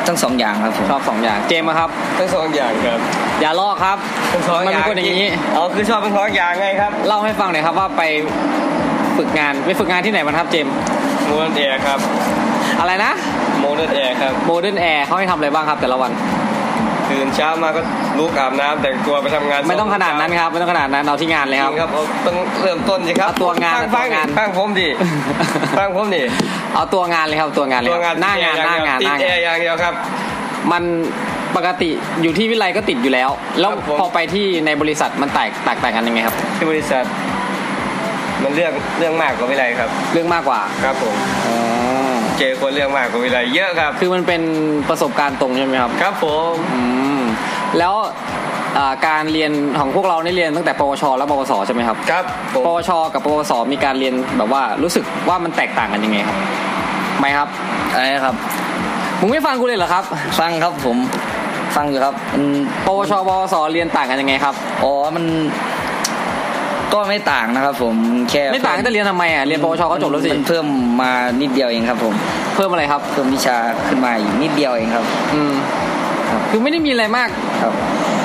ทั้งสองอย่างครับผมชอบสองอย่างเจมส์อะครับทั้งสองอย่างครับอย่าลอกครับทั้งสองมันอย่าเป็นงคนอย่างนี้อ๋อคือชอบทั้งสองอย่างไงครับเล่าให้ฟังหน่อยครับว่าไปฝึกงานไปฝึกงานที่ไหนมาครับเจมส์โมเดิร์นแอร์ครับ อะไรนะ โมเดิร์นแอร์ครับโมเดิร์นแอร์เขาให้ทำอะไรบ้างครับแต่ละวัน ตื่นเช้ามาก็ลุกอาบน้ำแต่งตัวไปทำงานไม่ต้องขนาดนั้นครับไม่ต้องขนาดนั้นเอาที่งานเลยจคริรับงครับเอาต้องเริ่มต้นสิครับเอาตัวงานฟังเอาตัวงานฟังผมดิฟังผมดิเอาตัวงานเลยครับตัวงานเลยคตัวรับงานหน้างานหน้างานติหดน้าแองานร์อย่างเดียวครับ มันปกติอยู่ที่วิไลก็ติดอยู่แล้ว แล้วครับผม พอไปที่ในบริษัทมันแตกแตกต่างกันยังไงครับ ที่บริษัท มันเรื่องเรื่องมากกว่าวิไลครับ เรื่องมากกว่าครับผม อ๋อ เจอคนเรื่องมากกว่าวิไลเยอะครับ คือมันเป็นประสบการณ์ตรงใช่ไหมครับ ครับผมอืมแล้วอ่าการเรียนของพวกเรานี่เรียนตั้งแต่ปวช และปวสใช่ไหมครับครับผมปวช กับปวสมีการเรียนแบบว่ารู้สึกว่ามันแตกต่างกันยังไงครับไม่ครับอะไรนะครับมึงไม่ฟังกูเลยเหรอครับ ฟังครับผมฟังอยู่ครับมันปวชปวสเรียนต่างกันยังไงครับอ๋อมัน ก็ไม่ต่างนะครับ ผมแค่ไม่ต่างกันจะเรียนทำไมอะเรียนปวชก็จบแล้วสิมันเพิ่มมานิดเดียวเองครับผมเพิ่มอะไรครับเพิ่มวิชาขึ้นมาอีกนิดเดียวเองครับ อืมคือไม่ได้มีอะไรมากครับ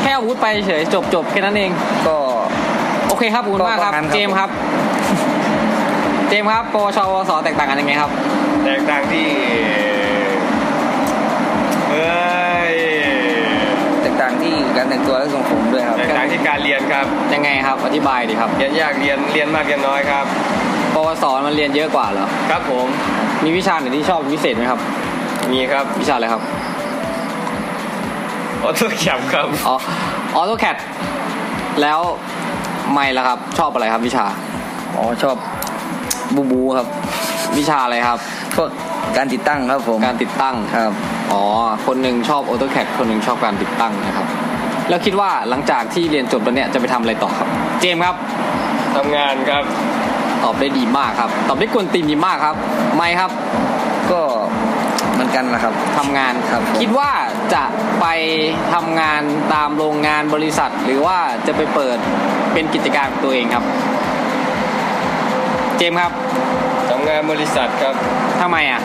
แค่อาวุธไปเฉยจบจบแค่นั้นเอง ก็โอเคครับขอบคุณมากครับก็ประมาณครับ เจมส์ครับเจมส์ครับปวชปวสแตกต่างกันยังไงครับ แตกต่างที่เอ้ย แต่งตัวและทรงผมด้วยครับแตกต่างที่การเรียนครับยังไงครับอธิบายดีครับ เรียนยากเรียนเรียนมากเรียนน้อยครับปวสมันเรียนเยอะกว่าเหรอครับผมมีวิชาไหนที่ชอบเป็นพิเศษไหมครับ มีครับวิชาอะไรครับ AutoCAD ครับอ๋อ AutoCAD แล้วไม่ละครับ ชอบอะไรครับวิชาอ๋อชอบบูบูครับ วิชาอะไรครับพวกการติดตั้งครับผมการติดตั้งครับอ๋อคนหนึ่งชอบ AutoCAD คนหนึ่งชอบการติดตั้งนะครับ แล้วคิดว่าหลังจากที่เรียนจบแล้วเนี่ยจะไปทำอะไรต่อครับ เจมส์ครับ ทำงานครับ ตอบได้ดีมากครับ ตอบได้กวนตีนดีมากครับ ไม่ครับก็เหมือนกันนะครับ ทำงานครับผมคิดว่าจะไปทำงานตามโรงงานบริษัท หรือว่าจะไปเปิดเป็นกิจการของตัวเองครับ เจมส์ครับทำงานบริษัทครับ ทำไมอะ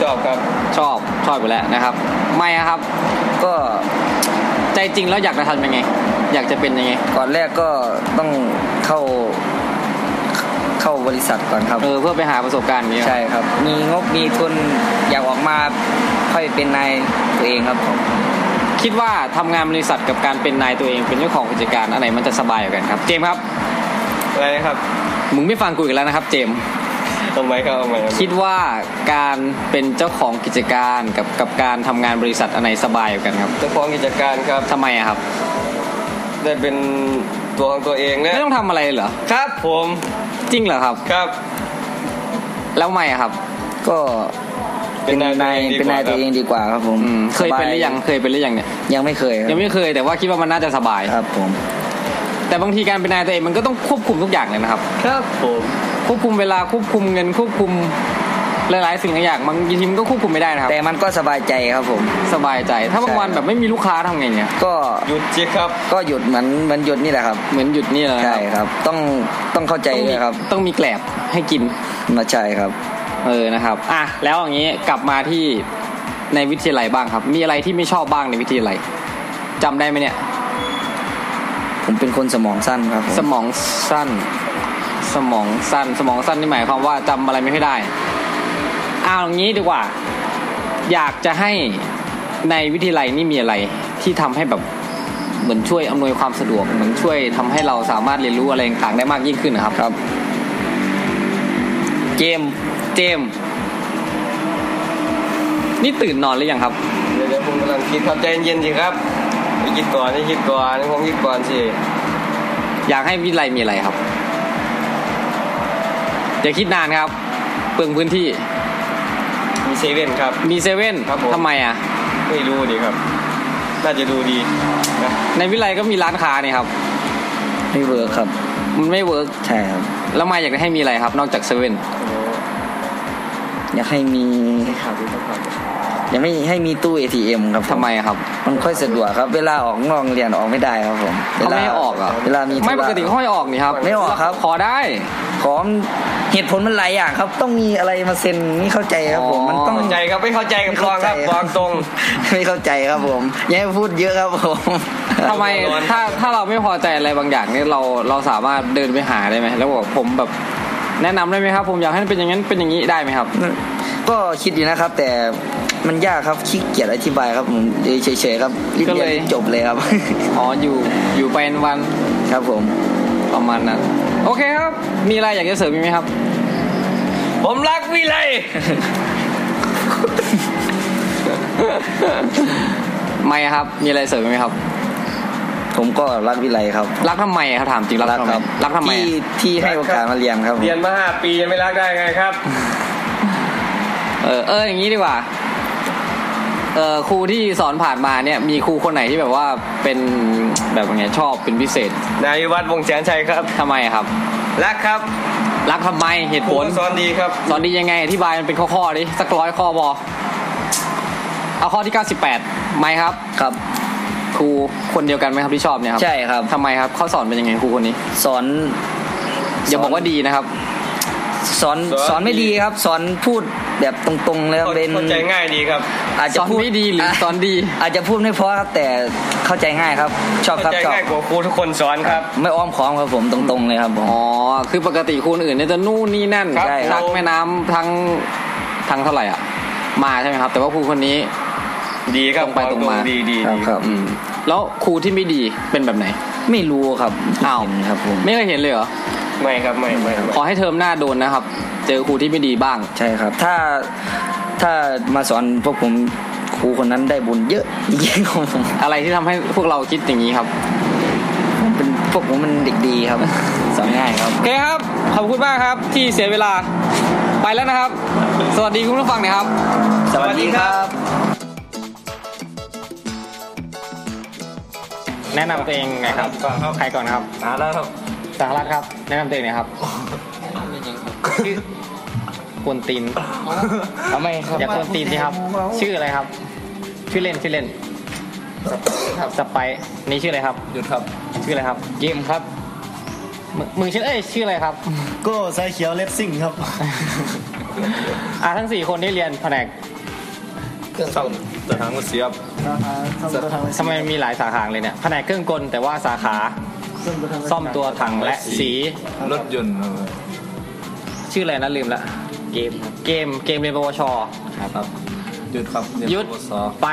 ชอบครับ ชอบชอบอยู่แล้วนะครับ ไม่อะครับ ก็ ใจจริงแล้วอยากจะทำยังไง อยากจะเป็นยังไง ก่อนแรกก็ต้องเข้าเข้าบริษัทก่อนครับ เออเพื่อไปหาประสบการณ์อย่างเงี้ยใช่ครับ มีงบมีทุนอยากออกมาค่อยเป็นนายตัวเองครับผมคิดว่าทำงานบริษัทกับการเป็นนายตัวเองเป็นเจ้าของกิจการอันไหนมันจะสบายกว่ากันครับ เจมส์ครับ อะไรนะครับ มึงไม่ฟังกูอีกแล้วนะครับ เจมส์ ทำไมครับทำไมครับคิดว่าการเป็นเจ้าของกิจการกับกับการทำงานบริษัทอันไหนสบายกว่ากันครับเจ้าของกิจการครับ ทำไมอะครับ ได้เป็นตัวของตัวเองนะไม่ต้องทำอะไรเหรอ ครับผมจริงเหรอครับ ครับ แล้วไม่อะครับ ก็เป็เป็นนนายนายตัวเองดีกว่าเป็นนายตัวเองดีกว่าครับผมอืมเคยเป็นหรือยังเคยเป็นหรือยังเนี่ยยังไม่เคยครับยังไม่เคยแต่ว่าคิดว่ามันน่าจะสบาย ครับผม แต่บางทีการเป็นนายตัวเองมันก็ต้องควบคุมทุกอย่างเลยนะครับ ครับผมควบคุมเวลาควบคุมเงินควบคุมหลายๆสิ่งหลายอย่างบางทีมันก็ควบคุมไม่ได้นะครับ แต่มันก็สบายใจครับผม สบายใจ ถ้าบางวันใช่แบบไม่มีลูกค้าทำไงเนี่ย ก็หยุดจิครับ ก็หยุดเหมือนเหมือนหยุดนี่แหละครับ เหมือนหยุดนี่แหละใช่ครับ ต้องต้องเข้าใจต้องด้มีวยครับ ต้องมีแกลบให้กินมาใช่ครับ เออนะครับ อะแล้วอย่างนี้กลับมาที่ในวิทยาลัยบ้างครับ มีอะไรที่ไม่ชอบบ้างในวิทยาลัยจำได้ไหมเนี่ย ผมเป็นคนสมองสั้นครับผมสมองสั้น สมองสั้น สมองสั้นนี่หมายความว่าจำอะไรไม่ค่อยได้เอาอย่างนี้ดีกว่า อยากจะให้ในวิทยาลัยนี่มีอะไรที่ทำให้แบบเหมือนช่วยอำนวยความสะดวกเหมือนช่วยทำให้เราสามารถเรียนรู้อะไรต่างๆได้มากยิ่งขึ้นนะครับครับ เจมส์เจมส์นี่ตื่นนอนหรือยังครับเดี๋ยวเดี๋ยวผมกำลังคิดครับใจเย็นๆสิครับ ไปคิดก่อนให้คิดก่อนให้ผมคิดก่อนสิอยากให้วิไลมีอะไรครับอย่าคิดนานครับ เปลืองพื้นที่ มีเซเว่นครับ มีเซเว่นครับผมทำไมอะ ไม่รู้ดีครับ น่าจะดูดีนะในวิไลก็มีร้านค้านี่ครับ ไม่ work ครับ มันไม่ work ใช่ครับ แล้วมาอยากให้มีอะไรครับ นอกจากเซเว่นอยากให้มีอยากไม่ให้มีตู้ ATM ครับผทำไมอะครับ มันค่อยสะดวกครับ เวลาออกนอกเรียนออกไม่ได้ครับผมวเขาลาไม่ให้ออกเหรอเวลามีไม่ธุประ กติเขาให้ออกนี่ครับไม่ออกครับ ขอได้ ของเหตุผลมันหลายอย่างครับ ต้องมีอะไรมาเซ็นนี่เข้าใจครับผมอ๋อมันต้อง เข้าใจครับไม่เข้าใจกับไม่ฟอเข้างใจ ครับฟองตรง ไม่เข้าใจครับผมอย่าให้พูดเยอะครับผมทำไมถ้าถ้าเราไม่พอใจอะไรบางอย่างเนี่ยเราเราสามารถเดินไปหาได้ไหมแล้วบอกผมแบบแนะนำได้ไหมครับ ผมอยากให้เป็นอย่างนั้นเป็นอย่างนี้ได้ไหมครับ ก็คิดอยู่นะครับ แต่ มันยากครับขี้เกียจอธิบายครับผมเฉยๆครับรีบก็เรีเลย ยนจบเลยครับ อ๋ออยู่อยู่ไปวันครับผม ประมาณนั้นโอเคครับ มีอะไรอยากจะเสริมอีกไหมครับ ผมรักวิไลไม่ครับ มีอะไรเสริมอีกไหมครับ ผมก็รักวิไลครับรักทำไมครับถามจริงรักทำไมรักทำไมที่อะที่ให้โอกาสมาเรียนครับผม เรียนมาห้าปียังไม่รักได้ไงครับ เออเอออย่างนี้ดีกว่า เออครูที่สอนผ่านมาเนี่ยมีครูคนไหนที่แบบว่าเป็นแบบไงชอบเป็นพิเศษนายวัฒน์วงศ์แสนชัยครับ ทำไมอะครับ รักครับรักทำไมเหตุผผมลสอนดีครับ สอนดียังไงอธิบายมันเป็นข้อๆดิสักร้อยข้อบอเอาข้อที่ 98 ไหมครับ ครับ ครูคนเดียวกันไหมครับที่ชอบเนี่ยครับใช่ครับ ทำไมครับเขาสอนเป็นยังไงครูคนนี้สอนอย่าบอกว่าดีนะครับ สอนสอนสอนไม่ดีครับ สอนพูด แบบตรงๆเลยครับเป็นเข้าใจง่ายดีครับ อาจสจะอนพูดไม่ดีหรือสอนดี อาจจะพูดไม่เพราะครับแต่เข้าใจง่ายครับ ชอบคเข้ารับใจชอบง่ายกว่าครูทุกคนสอนครับ ไม่อ้อมค้อมครับผมตรงๆเลยครับผมอ๋อคือปกติครูอื่นเนี่ยจะนู่นนี่นั่นครับใช่รักแม่น้ำทั้งทั้งเท่าไหร่อะมาใช่ไหมครับ แต่ว่าครูคนนี้ดีครับตรงไปตรงมาดีดีครับดีครับอืมแล้วครูที่ไม่ดีเป็นแบบไหน ไม่รู้ครับอ้าวเห็นครับผมไม่เคยเห็นเลยเหรอ ไม่ครับไม่ไม่ไม่ขอให้เทอมหน้าโดนนะครับ เจอครูที่ไม่ดีบ้าง ใช่ครับ ถ้าถ้ามาสอนพวกผมครูคนนั้นได้บุญเยอะจริงๆของผมอะไรที่ทำให้พวกเราคิดอย่างนี้ครับผมเป็นพวกผมมันเด็กดีครับ สอนง่ายครับ โอเคครับ ขอบคุณมากครับที่เสียเวลาไปแล้วนะครับ สวัสดีคุณผู้ฟังนะครับ สวัสดีครับ แนะนำตัวเองไงครับ ใครก่อนนะครับ มาแล้วครับ สารัตครับแนะนำตัวเองหน่อยครับชื่อควนตีนทำไมครับอย่าควนตีนสิครับ ชื่ออะไรครับ ชื่อเล่นชื่อเล่นสไปร์นี่ชื่ออะไรครับ หยุดครับ ชื่ออะไรครับเกมครับ มึงมึงชื่อเอ้ยชื่ออะไรครับก็สายเขียวเลสซิ่งครับ อ่าทั้งสี่คนที่เรียนแผนกซ่อมแต่ทางก็เสียบ ทำไมมีหลายสาขาเลยเนี่ยแผนกเครื่องกลแต่ว่าสาขา ซ่อมตัวถังและสีรถยนต์ชื่ออะไรนะลืมละ เกมเกมเกมเรียนปวชครับหยุดครับยุดไป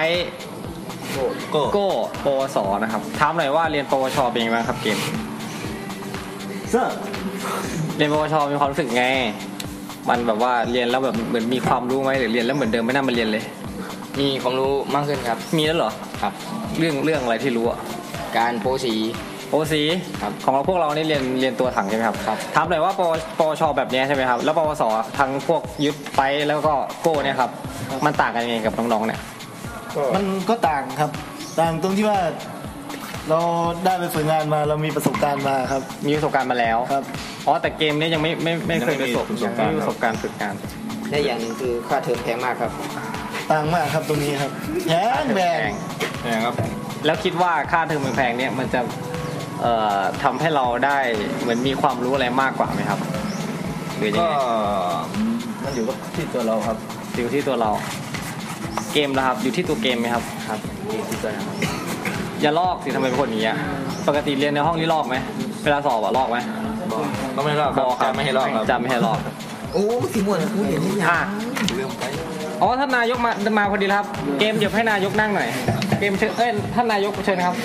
ก็โก้ปวสนะครับถามหน่อยว่าเรียนปวชเป็นยังไงบ้างครับเกมเรียนปวชมีความรู้สึกไง มันแบบว่าเรียนแล้วแบบเหมือนมีความรู้ไหมหรือเรียนแล้วเหมือนเดิมไม่น่ามาเรียนเลย มีความรู้มากขึ้นครับ มีแล้วเหรอครับ เรื่องเรื่องอะไรที่รู้อะการโพสี โอซีครับของเราพวกเรานี่เรียนเรียนตัวถังใช่ไหมครับครับถามหน่อยว่าปวปวชแบบเนี้ยใช่ไหมครับแล้วปวสทั้งพวกยึดไปแล้วก็โก้เนี่ยครับมันต่างกันยังไงกับน้องๆเนี่ยมันก็ต่างครับ ต่างตรงที่ว่าเราได้ไปฝึกงานมาเรามีประสบการณ์มาครับ มีประสบการณ์มาแล้วครับอ๋อแต่เกมนี้ยังไม่ไม่ไม่เคยประสบยังไม่มีประสบการณ์ไม่มีประสบการณ์ฝึกงานและอย่างหนึ่งคือค่าเทอมแพงมากครับต่างมากครับตรงนี้ครับแพงแพงนะครับแล้วคิดว่าค่าเทอมแพงๆเนี่ยมันจะเอ่อ ทำให้เราได้เหมือนมีความรู้อะไรมากกว่าไหมครับหรือยังก็ไงมันอยู่กับที่ตัวเราครับอยู่ที่ตัวเรา เกมนะครับ อยู่ที่ตัวเกมไหมครับครับอยู่ที่ตัวนะครับอย่าลอกสิทำไมเป็นคนอย่างนี้อะปกติเรียนในห้องนี่ลอกไหมเวลาสอบอะลอกไหมก็ไม่รอดครับบอกครับจะไม่ให้รอดครับจะไม่ให้ลอกโอ้สีม่วงพูดเห็นที่อะลืมไปอ๋อท่านนายกมามาพอดีแล้วครับ เกมเดี๋ยวให้นายกนั่งหน่อย เกมเชิญเอ้ยท่านนายกเชิญครับ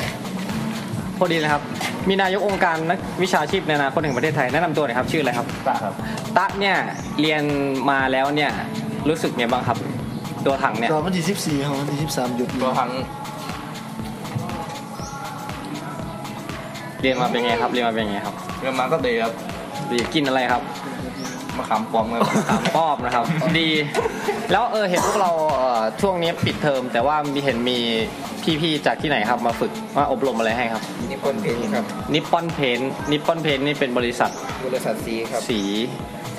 พอดีเลยครับ มีนายกองค์การนักวิชาชีพในอนาคตแห่งประเทศไทยแนะนำตัวหน่อยครับชื่ออะไรครับตะครับตะเนี่ยเรียนมาแล้วเนี่ยรู้สึกไงบ้างครับโตัวถังเนี่ยรอบวันที่14ครับวันที่13หยุดตัวทั้งเรียนมาเป็นไงครับเรียนมาเป็นไงครับเรื่องมาก็ดีครับดีกินอะไรครับมะขามป้อมครับถามป้อมนะครับ ดี แล้วเออเห็นพวกเราเอ่อช่วงนี้ปิดเทอมแต่ว่ามีเห็นมี พี่ๆจากที่ไหนครับมาฝึกมาอบรมอะไรให้ครับ Nippon Paint ครับ Nippon Paint Nippon Paint นี่เป็นบริษัทบริษัทสีครับสี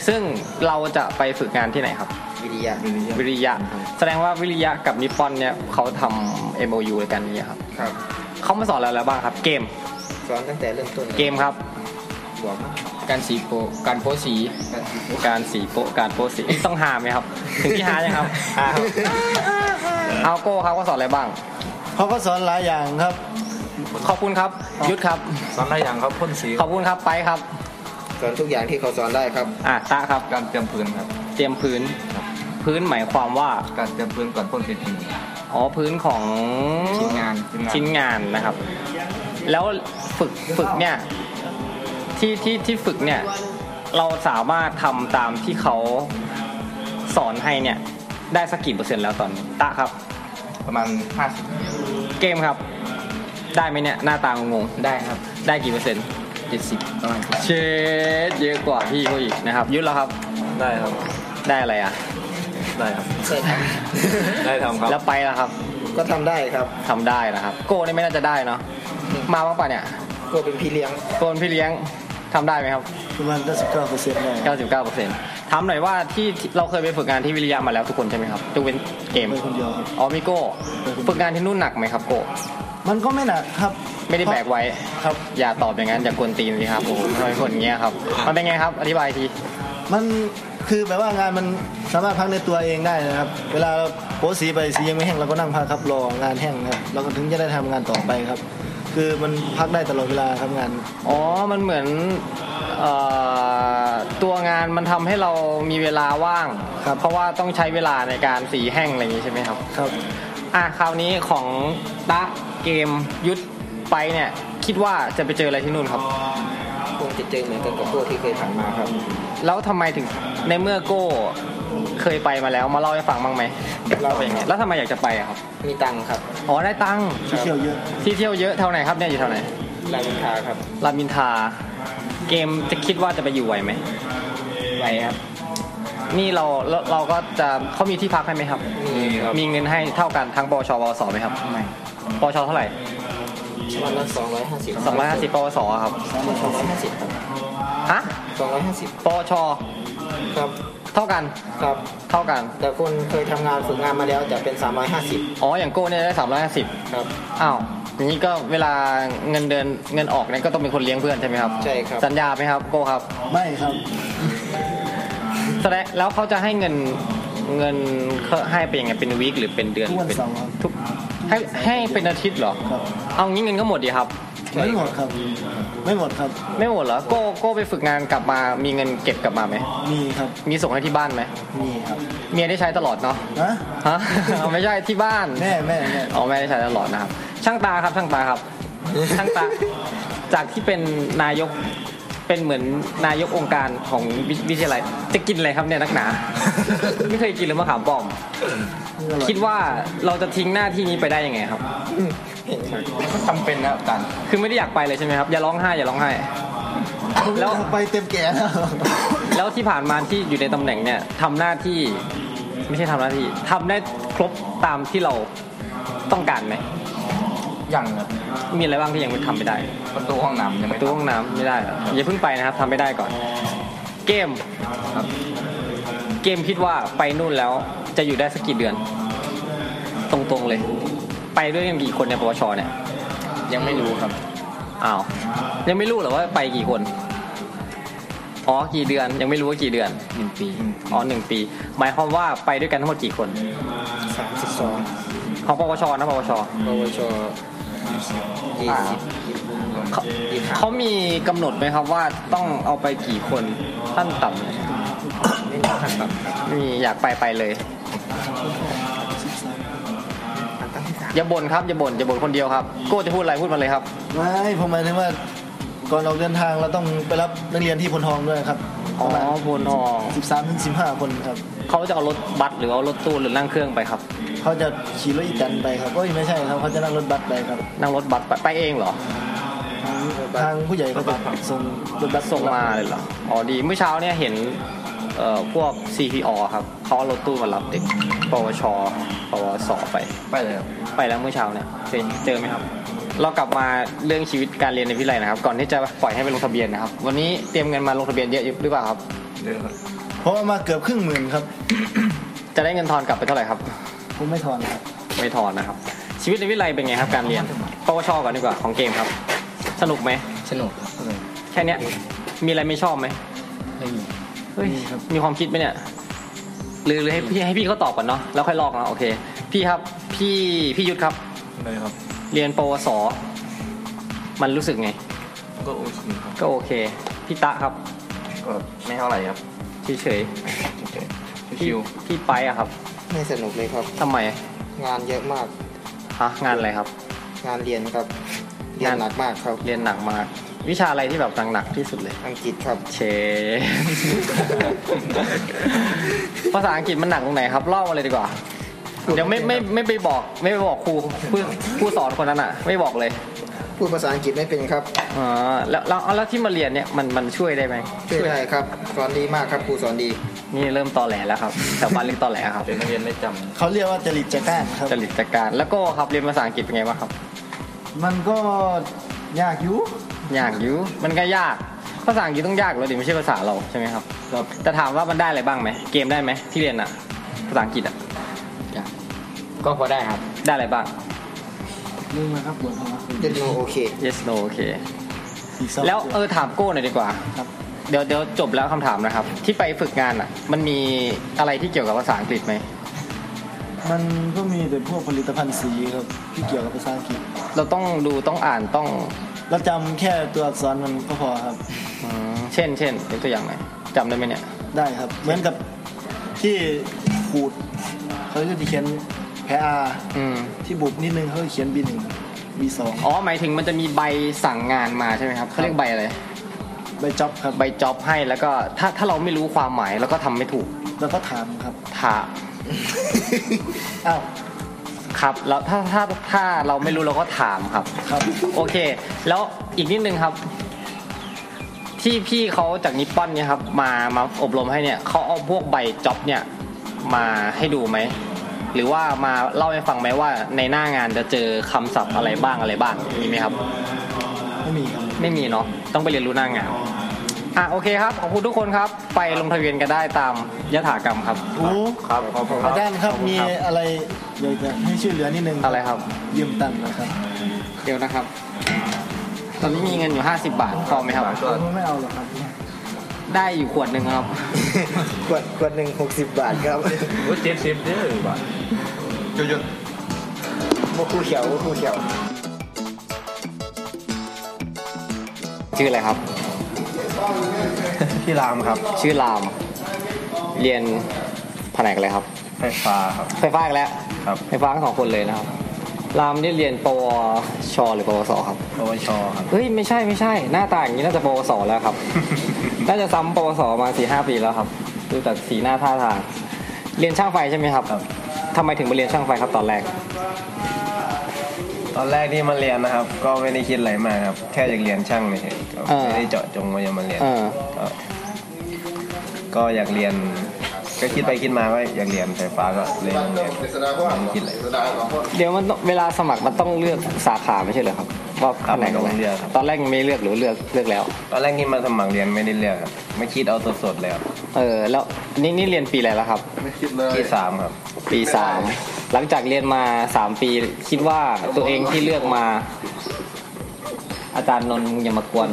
ซึ่งเราจะไปฝึกงานที่ไหนครับ วิริยะวิริยะ แสดงว่าวิริยะกับ Nippon เนี่ยเขาทำ MOU กันเนี่ยครับครับ เขามาสอนเราแล้วบ้างครับ เกมสอนตั้งแต่เริ่มต้นลยเกมครับบอกการสีโปการโพสสีการสีโปะการโปะสีต้องหาไหมครับ ถึงที่หายังครับ หาครับ เอาโก้ครับก็สอนอะไรบ้าง เขาก็สอนหลายอย่างครับ ขอบคุณครับยุทธครับ สอนได้อย่างครับพ่นสีขอบคุณครับไปครับ สอนทุกอย่างที่เขาสอนได้ครับ อะตาครับ การเตรียมพื้นครับ เตรียมพื้น พื้นหมายความว่า การเตรียมพื้นก่อนพ่นสีจริงอ๋อพื้นของชิ้นงานชิ้นงานชิ้นงานนะครับ แล้วฝึกฝึกเนี่ยที่ที่ที่ฝึกเนี่ยเราสามารถทำตามที่เขาสอนให้เนี่ยได้สักกี่เปอร์เซ็นต์แล้วตอนนี้ตาครับ ประมาณ50เกมครับ ได้ไหมเนี่ย หน้าตางงได้ครับ ๆได้กี่เปอร์เซ็นต์70 ประมาณเชดเยอะกว่าพี่เขาอีกนะครับ ยุทธแล้วครับ ได้ครับ ได้อะไรอะ ได้ครับ เคยทได้ทำครับ แล้วไปแล้วครับำก็ทำได้ครับทำได้นะครับ โก้นี่ไม่น่าจะได้เนาะ มาบ้างปะเนี่ยก็เป็นพี่เลี้ยงโกนพี่เลี้ยง ทำได้ไหมครับ ประมาณ99เปอร์เซ็นต์ได้99%ถามหน่อยว่าที่ที่เราเคยไปฝึกงานที่วิริยะมาแล้วทุกคนใช่ไหมครับยกเว้นเกม ไปคนเดียวครับ อ๋อมิโก้ ฝึกงานที่นู่นหนักไหมครับโก้มันก็ไม่หนักครับไม่ได้แบกไว้ ครับ อย่าตอบอย่างนั้นอย่ากวนตีนสิครับโอ้โหทำไมคนอย่างเงี้ยครับ มันเป็นไงครับ อธิบายที มันคือแบบว่างานมันสามารถพักในตัวเองได้นะครับ เวลาเราโพสต์สีไปสียังไม่แห้งเราก็นั่งพักครับรองานแห้งครับเราก็ถึงจะได้ทำงานต่อไปครับ คือมันพักได้ตลอดเวลาครับงาน อ๋อ มันเหมือนเอ่อตัวงานมันทำให้เรามีเวลาว่างครับ เพราะว่าต้องใช้เวลาในการสีแห้งอะไรอย่างงี้ใช่ไหมครับ ครับ อะคราวนี้ของตะเกมยุทธไปเนี่ย คิดว่าจะไปเจออะไรที่นู่นครับ คงจะเจอเหมือนกันกับพวกที่เคยผ่านมาครับ แล้วทำไมถึงในเมื่อโก้ เคยไปมาแล้วมาเล่าให้ฟังบ้างไหมเล่าเป็นยังไงแล้วทำไมอยากจะไปอะครับมีตังค์ครับอ๋อได้ตังค์ที่เที่ยวเยอะที่เที่ยวเยอะเท่าไหนครับเนี่ยอยู่เท่าไหนรามอินทราครับรามอินทราเกมจะคิดว่าจะไปอยู่ไหวไหมไหวครับ นี่เราเราเราก็จะเขามีที่พักให้ไหมครับ มีครับมีเงินให้เท่ากันทั้งปวชปวสไหมครับไม่ปวชเท่าไหร่วันละสองร้อยห้าสิบ250ปวสครับสองร้อยห้าสิบครับฮะสองร้อยห้าสิบปวชครับ เท่ากันครับ เท่ากัน แต่คนเคยทำงานฝึกงานมาแล้วจะเป็นสามร้อยห้าสิบอ๋ออย่างโก้เนี่ยได้สามร้อยห้าสิบครับ อ้าวอย่างนี้ก็เวลาเงินเดือนเงินออกเนี่ยก็ต้องเป็นคนเลี้ยงเพื่อนใช่ไหมครับใช่ครับ สัญญาไหมครับโก้ครับ ไม่ครับ แสดงแล้วเขาจะให้เงินเงินเขาให้เป็นยังไงเป็นวีคหรือเป็นเดือนทุกวันเป็นเสาร์ครับ ทุกให้ให้เป็นอาทิตย์เหรอ ครับ เอางี้เงินก็หมดดีครับ ไม่หมดครับ ไม่หมดครับ ไม่หมดเหรอโก้โก้ไปฝึกงานกลับมามีเงินเก็บกลับมาไหมมีครับ มีส่งให้ที่บ้านไหมมีครับเมียได้ใช้ตลอดเนาะฮะฮะเอาไม่ใช่ที่บ้านแม่แม่แม่อ๋อไม่ได้ใช้ตลอดนะครับ ช่างตาครับช่างตาครับ ช่างตาจากที่เป็นนายกเป็นเหมือนนายกองค์การของวิวิทยาลัยจะกินอะไรครับเนี่ยนักหนา ไม่เคยกินเลยมะขามป้อม คิดว่าเราจะทิ้งหน้าที่นี้ไปได้ยังไงครับ จำเป็นนะอาจารย์คือไม่ได้อยากไปเลยใช่ไหมครับ อย่าร้องไห้อย่าร้องไห้ แล้วไปเต็มแก่แล้ว แล้วที่ผ่านมาที่อยู่ในตำแหน่งเนี่ยทำหน้าที่ไม่ใช่ทำหน้าที่ทำได้ครบตามที่เราต้องการไหมยังครับมีอะไรบ้างที่ยังไม่ทำไม่ได้ ประตูห้องน้ำยังปไม่ระตูห้องน้ำไม่ได้เหรออย่าเพิ่งไปนะครับทำไม่ได้ก่อน เกมครับเกมคิดว่าไปนู่นแล้วจะอยู่ได้สักกี่เดือน ตรงๆเลย ไปด้วยกันกี่คนในปวชเนี่ยยังไม่รู้ครับอ้าวยังไม่รู้เหรอว่าไปกี่คนอ๋อกี่เดือนยังไม่รู้ว่ากี่เดือนหนึ่งปีอ๋อหนึ่งปี หมายความว่าไปด้วยกันทั้งหมดกี่คนสามสิบสองของปวชนะปวชปวชยี่สิบเขายี่สิบเขามีกำหนดไหมครับว่าต้องเอาไปกี่คนขั้นต่ำไม่มีขั้นต่ำครับมีอยากไปไปเลยขั้นต่ำที่สาม อย่าบ่นครับอย่าบ่นอย่าบ่นคนเดียวครับโก้จะพูดอะไรพูดมาเลยครับ ไม่ผมหมายถึงว่าก่อนออกเดินทางเราต้องไปรับนักเรียนที่พลทองด้วยครับอ๋อประมาณพลทอง13ถึง15คนครับ เขาจะเอารถบัสหรือเอารถตู้หรือนั่งเครื่องไปครับ เขาจะขี่รถอีแตนไปครับโอ้ยไม่ใช่ครับเขาจะนั่งรถบัสไปครับนั่งรถบัสไปไปเองเหรอทางผู้ใหญ่เขาจะส่งรถบัสส่งมาเลยเหรออ๋อดีเมื่อเช้าเนี่ยเห็นเอ่อ พวก CPO ครับเขาเอารถตู้มารับเด็กปวชปวสไป ไปเลยครับไปแล้วเมื่อเช้าเนี่ยเจอเจอไหมครับ เรากลับมาเรื่องชีวิตการเรียนในวิทยาลัยนะครับ ก่อนที่จะปล่อยให้ไปลงทะเบียนนะครับ วันนี้เตรียมเงินมาลงทะเบียนเยอะหรือเปล่าครับ เดี๋ยวครับเพราะว่ามาเกือบครึ่งหมื่นครับ จะได้เงินทอนกลับไปเท่าไหร่ครับ ผมไม่ทอนครับ ไม่ทอนนะครับ ชีวิตในวิทยาลัยเป็นไงครับ การเรียนปวชก่อนดีกว่าของเกมครับ สนุกไหมสนุกแค่เนี้ยมีอะไรไม่ชอบไหมไม่มีเฮ้ยมีความคิดไหมเนี่ยหรือหรือให้พี่ให้พี่เขาตอบก่อนเนาะแล้วค่อยลอกนะโอเค พี่ครับพี่พี่ยุทธครับได้ครับ เรียนปวส มันรู้สึกไง ก็โอเคครับ ก็โอเคพี่ตะครับก็ไม่เท่าไหร่ครับเฉยโอเคๆชิพี่วพี่ไปอะครับไม่สนุกเลยครับ ทำไมงานเยอะมาก ฮะงานอะไรครับ งานเรียนครับ เรียนหนักมากครับ เรียนหนักมาก วิชาอะไรที่แบบหนักๆที่สุดเลย อังกฤษครับเชภาษาอังกฤษมันหนักตรงไหนครับเล่ามาเลยดีกว่า เดี๋ยวไม่ไม่ไม่ไปบอก ไม่ไปบอกครูครูครูสอนคนนั้นอะ ไม่บอกเลยพูดภาษาอังกฤษไม่เป็นครับอ๋อแล้วแล้วแล้วที่มาเรียนเนี่ยมันมันช่วยได้ไหมช่วยได้ครับสอนดีมากครับครูสอนดี นี่เริ่มตอแหลแล้วครับแต่บ้านเรียกตอแหลครับเป็นนักเรียนไม่จเขาเรียกว่าจริตจักร้านครับจริตจักการแล้วก็ครับเรียนภาษาอังกฤษเป็นไงบ้างครับ มันก็ยากอยู่ ยากอยู่มันก็ยากภาษาอังกฤษต้องยากแล้วดิไม่ใช่ภาษาเราใช่ไหมครับแต่ถามว่ามันได้อะไรบ้างไหมเกมได้ไหมที่เรียนอะภาษาอังกฤษอะก็พอได้ครับได้อะไรบ้างนี่นะครับบทของเราเจ็ดโนโอเค yes no โอเคอีกสองแล้วเออถามโก้หน่อยดีกว่าครับ เดี๋ยวเดี๋ยวจบแล้วคำถามนะครับ ที่ไปฝึกงานอะ มันมีอะไรที่เกี่ยวกับภาษาอังกฤษไหม มันก็มีแต่พวกผลิตภัณฑ์สีครับที่เกี่ยวกับภาษาอังกฤษ เราต้องดูต้องอ่านต้อง เราจำแค่ตัวอักษรมันก็พอครับ อืมเช่นเช่นยกตัวอย่างหน่อยจำได้ไหมเนี่ยได้ครับ เหมือนกับที่ขูดเขาจะเขียนแพรอาอืมที่บุบนิดนึงเขาจะเขียนบีหนึ่งบีสองอ๋อหมายถึงมันจะมีใบสั่งงานมาใช่ไหมครับเขาเรียกใบอะไรใบจ็อบครับใบจ็อบให้แล้วก็ถ้าถ้าเราไม่รู้ความหมายแล้วก็ทำไม่ถูกแล้วก็ถามครับ ถา อ้าว ครับแล้วถ้าถ้าถ้าเราไม่รู้เราก็ถามครับ ครับ โอเค แล้วอีกนิดนึงครับ ที่พี่เขาจากนิปปอนเนี่ยครับ มามาอบรมให้เนี่ยเขาเอาพวกใบจ็อบเนี่ยมาให้ดูไหมหรือว่ามาเล่าให้ฟังไหมว่าในหน้างานจะเจอคำศัพท์อะไรบ้างอะไรบ้างมีไหมครับ ไม่มีครับไม่มีเนาะต้องไปเรียนรู้หน้างาน อะโอเคครับ ขอบคุณทุกคนครับ ไปลงทะเบียนกันได้ตามยถากรรมครับ โอ้ครับขอบคุณอาจารย์ครับมีอะไรอยากจะให้ช่วยเหลือนิดนึงอะไรครับ ยืมตังค์นะครับเดี๋ยวนะครับ ตอนนี้มีเงินอยู่ 50 บาทพอไหมครับ ผมไม่เอาหรอกครับได้อยู่ขวดหนึ่งครับขวดขวดหนึ่งหกสิบบาทครับำว่าเจ็ดสิบเด้อบ้านจุดจุดโมคู่เขียวโมคู่เขียว ชื่ออะไรครับ พี่รามครับ ชื่อราม เรียนแผนกอะไรครับ ไฟฟ้าครับ ไฟฟ้าอีกแล้วครับ ไฟฟ้าทั้งสองคนเลยนะครับ รามนี่เรียนปวชหรือปวสครับ ปวชครับ เฮ้ยไม่ใช่ไม่ใช่ หน้าตาอย่างนี้น่าจะปวสแล้วครับ น่าจะซ้ำปวสมาสี่ห้าปีแล้วครับ ดูจากสีหน้าท่าทาง เรียนช่างไฟใช่ไหมครับ ครับทำไมถึงมาเรียนช่างไฟครับตอนแรก ตอนแรกที่มาเรียนนะครับ ก็ไม่ได้คิดอะไรมากครับ แค่อยากเรียนช่างเฉยๆก็เออไม่ได้เจาะจงว่าจะมาเรียนเออก็ก็อยากเรียน ก็คิดไปคิดมาว่าอยากเรียนไฟฟ้าก็เลยลองเรียนไม่ได้คิดอะไร เดี๋ยวมันต้องเวลาสมัครมันต้องเลือกสาขาไม่ใช่เหรอครับว่าครับแผนกอะไรมันต้องเลือกครับ ตอนแรกยังไม่เลือกหรือเลือกเลือกแล้ว ตอนแรกที่มาสมัครเรียนไม่ได้เลือกครับไม่คิดเอาสดๆเลยครับเออแล้วนี่นี่เรียนปีอะไรแล้วครับ ที่สามครับ ปีสาม หลังจากเรียนมาสามปีคิดว่าตัวเองที่เลือกมา อาจารย์นนท์อย่ามากวน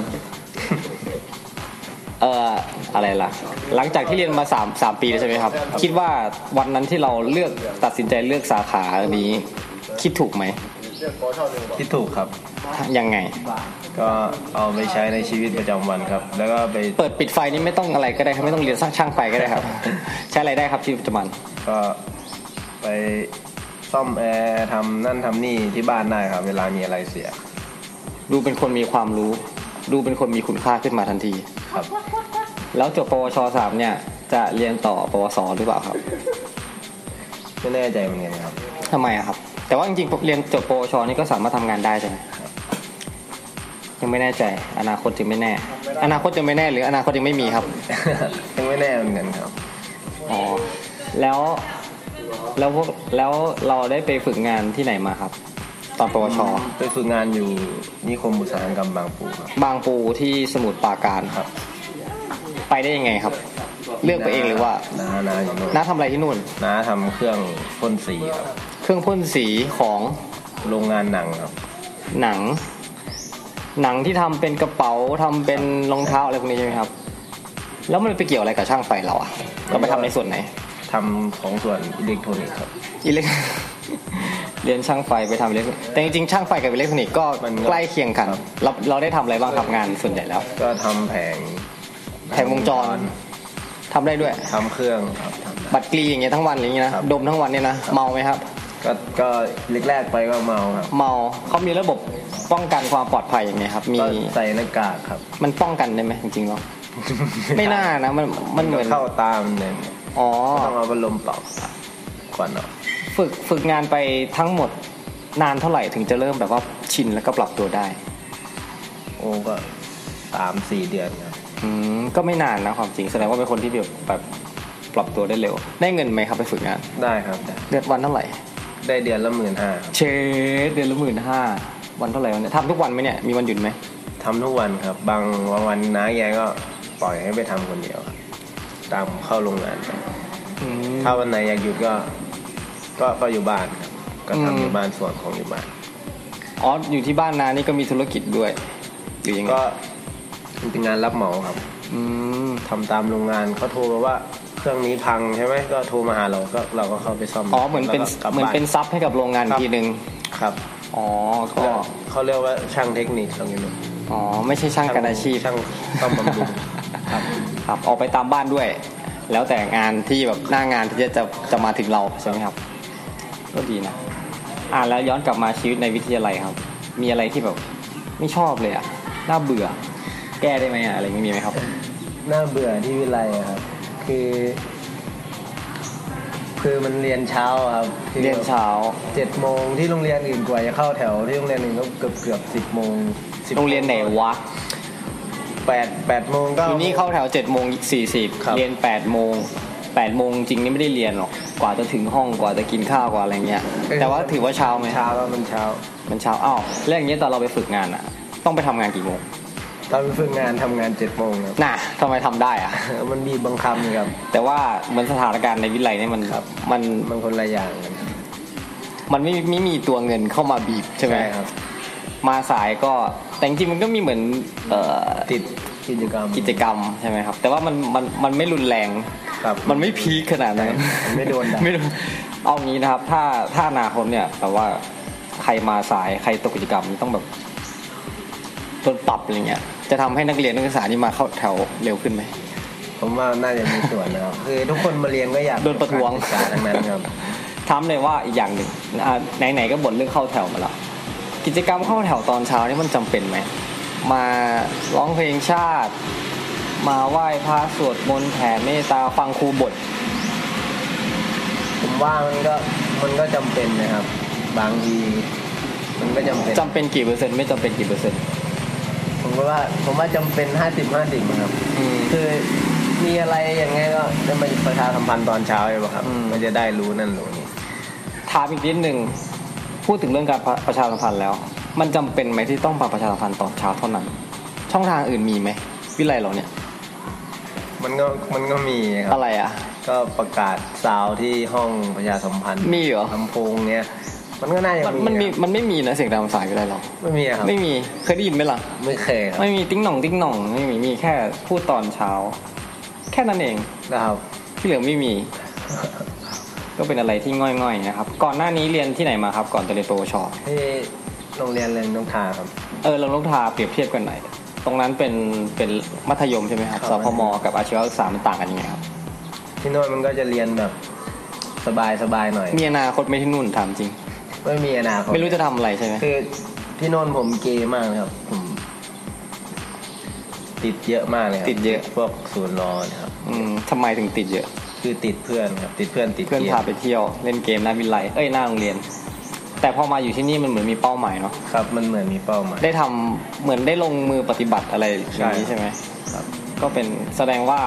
เอ่ออะไรล่ะ หลังจากที่เรียนมาสามสามปีแล้วใช่ไหมครับ คิดว่าวันนั้นที่เราเลือกตัดสินใจเลือกสาขานี้ คิดถูกไหมคิดถูกครับ ยังไง ก็เอาไปใช้ในชีวิตประจำวันครับ แล้วก็ไปเปิดปิดไฟนี่ไม่ต้องอะไรก็ได้ครับไม่ต้องเรียนสร้างช่างไฟก็ได้ครับ ใช้อะไรได้ครับชีวิตประจำวันก็ไป ซ่อมแอร์ทำนั่นทำนี่ที่บ้านได้ครับ เวลามีอะไรเสีย ดูเป็นคนมีความรู้ ดูเป็นคนมีคุณค่าขึ้นมาทันที ครับ แล้วจบปวชสามเนี่ย จะเรียนต่อปวสหรือเปล่าครับไม่แน่ใจเหมือนกันครับทำไมอะครับ แต่ว่าจริงๆเรียนจบปวชนี่ก็สามารถทำงานได้ใช่ไหมยังไม่แน่ใจ อนาคตยังไม่แน่ อนาคตยังไม่แน่หรืออนาคตยังไม่มีครับ ยังไม่แน่เหมือนกันครับ อ๋อ แล้ว แล้วพวกแล้วเราได้ไปฝึกงานที่ไหนมาครับ ตอนปวชไปฝึกงานอยู่นิคมอุตสาหกรรมบางปูครับ บางปูที่สมุทรปราการครับ ไปได้ยังไงครับ เลือกไปเองหรือว่าน้าน้าอยู่โน่นน้าทำอะไรที่นู่นน้าทำเครื่องพ่นสีครับเครื่องพ่นสีของโรงงานหนังครับ หนัง หนังที่ทำเป็นกระเป๋าทำเป็นรองเท้าอะไรพวกนี้ใช่ไหมครับ แล้วมันไปเกี่ยวอะไรกับช่างไฟเราอะเราไปทำในส่วนไหน ทำของส่วนอิเล็กทรอนิกส์ครับอิเล็กเรียนช่างไฟไปทำอิเล็กทรอนิกส์แต่จริงๆช่างไฟกับอิเล็กทรอนิกส์ก็มันก็ใกล้เคียงกันเราเราได้ทำอะไรบ้างครับงานส่วนใหญ่แล้ว ก็ทำแผงแผงวงจรทำได้ด้วยทำเครื่องครับทำบัดกรีอย่างเงี้ยทั้งวันอะไรอย่างเงี้ยนะครับดมทั้งวันเนี่ยนะเมาไหมครับก็ก็แรกๆไปก็เมาครับ เมาเขามีระบบป้องกันความปลอดภัยอย่างเงี้ยครับ มีก็ใส่หน้ากากครับ มันป้องกันได้ไหมจริงๆแล้วไม่น่านะมันมันเหมือนเข้าตามเนี่ย อ๋อ ต้องเอาพัดลมเป่าก่อนเนาะฝึกฝึกงานไปทั้งหมดนานเท่าไหร่ถึงจะเริ่มแบบว่าชินแล้วก็ปรับตัวได้ โอ้ก็สามสี่เดือนครับอืมก็ไม่นานนะความจริงแสดงว่าเป็นคนที่แบบแบบปรับตัวได้เร็ว ได้เงินไหมครับไปฝึกงาน ได้ครับได้เดือนวันเท่าไหร่ ได้เดือนละหมื่นห้าเชดเดือนละหมื่นห้าวันเท่าไหร่วันเนี่ยทำทุกวันไหมเนี่ยมีวันหยุดไหมทำทุกวันครับ บางบางวันน้าแกก็ปล่อยให้ไปทำคนเดียวครับ ตามเข้าโรงงานครับอืม ถ้าวันไหนอยากหยุดก็ ก็ก็อยู่บ้านครับก็อืม ทำอยู่บ้านส่วนของอยู่บ้าน อ๋ออยู่ที่บ้านนานี่ก็มีธุรกิจด้วยหรือยังไงก็มันเป็นงานรับเหมาครับอืมทำตามโรงงานเขาโทรมาว่าเครื่องนี้พังใช่ไหมก็โทรมาหาเราก็เราก็เข้าไปซ่อมอ๋อเหมือนเป็นแล้วก็กลับเหมือนบ้า เป็นซับให้กับโรงงานครับ ทีหนึ่งครับอ๋อก็เขาเรียกว่าช่างเทคนิคตรงนี้ลูกอ๋อไม่ใช่ช่างกันอาชีพ ช่างซ่อมบำรุง ครับครับออกไปตามบ้านด้วย แล้วแต่งานที่แบบหน้างานที่จะจะจะมาถึงเราใช่ไหมครับ ก็ดีนะอ่าแล้วย้อนกลับมาชีวิตในวิทยาลัยครับ มีอะไรที่แบบไม่ชอบเลยอะน่าเบื่อ แก้ได้ไหมอะอะไรอย่างนี้มีไหมครับ น่าเบื่อที่วิไลอะครับ คือ คือมันเรียนเช้าอะครับคือเรียนเช้า เจ็ดโมงที่โรงเรียนอื่นกว่าจะเข้าแถวที่โรงเรียนอื่นก็เกือบเกือบสิบโมง10โรงเรียนไหนวะ แปดแปดโมงก็ทีนี้เข้าแถวเจ็ดโมงสี่สิบครับ เรียนแปดโมงแปดโมงจริงนี่ไม่ได้เรียนหรอก กว่าจะถึงห้องกว่าจะกินข้าวกว่าอะไรเงี้ย แต่ว่าถือว่าเช้าไหมเช้าก็มันเช้า มันเช้าอ้าวแล้วอย่างเงี้ยตอนเราไปฝึกงานอะต้องไปทำงานกี่โมงตอนไปฝึกงานทำงานเจ็ดโมงครับ น่ะทำไมทำได้อะมันบีบบังคับครับ แต่ว่าเหมือนสถานการณ์ในวิทยาลัยเนี่ยมันครับ มันมันคนละอย่างกัน มันไม่ไม่มีตัวเงินเข้ามาบีบใช่ไหมครับ มาสายก็แต่จริงๆมันก็มีเหมือนเอ่อติดกิจกรรมกิจกรรมใช่ไหมครับ แต่ว่ามันมันมันไม่รุนแรง ครับมันไม่พีคขนาดนั้นมันไม่โดนด่า ไม่โดนเอางี้นะครับ ถ้าถ้าอนาคตเนี่ยแต่ว่าใครมาสายใครตกกิจกรรมนี่ต้องแบบโดนปรับอะไรเงี้ยจะทำให้นักเรียนนักศึกษานี่มาเข้าแถวเร็วขึ้นไหม ผมว่าน่าจะมีส่วนนะครับคือทุกคนมาเรียนก็อยากโดนประท้วง จบการศึกษาทั้งนั้นครับ ถามเลยว่าอีกอย่างหนึ่งอ่าไหนๆก็บ่นเรื่องเข้าแถวมาแล้ว กิจกรรมเข้าแถวตอนเช้านี่มันจำเป็นไหม มาร้องเพลงชาติ มาไหว้พระสวดมนต์แผ่เมตตาฟังครูบท ผมว่ามันก็มันก็จำเป็นนะครับ บางทีมันก็จำเป็นจำเป็นกี่เปอร์เซ็นต์ไม่จำเป็นกี่เปอร์เซ็นต์ผมก็ว่าผมว่าจำเป็นห้าสิบห้าสิบครับอืมคือมีอะไรอย่างเงี้ยก็ได้มาประชาสัมพันธ์ตอนเช้าใช่ป่ะครับอืมมันจะได้รู้นั่นรู้นี่ถามอีกนิดหนึ่ง พูดถึงเรื่องการประชาสัมพันธ์แล้ว มันจำเป็นไหมที่ต้องมาประชาสัมพันธ์ตอนเช้าเท่านั้น ช่องทางอื่นมีไหมวิไลเราเนี่ย มันก็มันก็มีครับอะไรอะ ก็ประกาศซาวที่ห้องประชาสัมพันธ์มีเหรอลำโพงเนี้ยมันก็น่าจะมันมีมันมีครับมันไม่มีนะเสียงตามสายวิไลเราไม่มีอะครับไม่มีเคยได้ยินไหมล่ะไม่เคยครับไม่มีติ้งหน่องติ้งหน่องไม่มีมีแค่พูดตอนเช้า แค่นั้นเองนะครับที่เหลือไม่มี ก็เป็นอะไรที่ง่อยๆนะครับ ก่อนหน้านี้เรียนที่ไหนมาครับ ก่อนจะเรียนปวชที่โรงเรียนเรียนต้องทาครับเออเราลองทาเปรียบเทียบกันหน่อยตรงนั้นเป็นเป็นมัธยมใช่ไหมครับครับสพมกับอาชีวศึกษามันต่างกันยังไงครับที่โน่นมันก็จะเรียนแบบสบายสบายหน่อย มีอนาคตไหม่ที่นู่นถามจริง ไม่มีอนาคตไม่รู้จะทำอะไรใช่ไหมคือที่โน่นผมเกย์มากนะครับผมตติดเยอะมากเลยครับติดเยอะพวกศูนย์รอเนะครับ อืมทำไมถึงติดเยอะ คือติดเพื่อนครับติดเพื่อนติดเพื่อนกมพาไปเที่ยวเล่นเกมหน้าวิไลเอ้ยหน้าโรงเรียน แต่พอมาอยู่ที่นี่มันเหมือนมีเป้าหมายเนาะครับ มันเหมือนมีเป้าหมายได้ทำเหมือนได้ลงมือปฏิบัติอะไรอย่างนี้ใช่ใช่ไหมครับ ก็เป็นแสดงว่า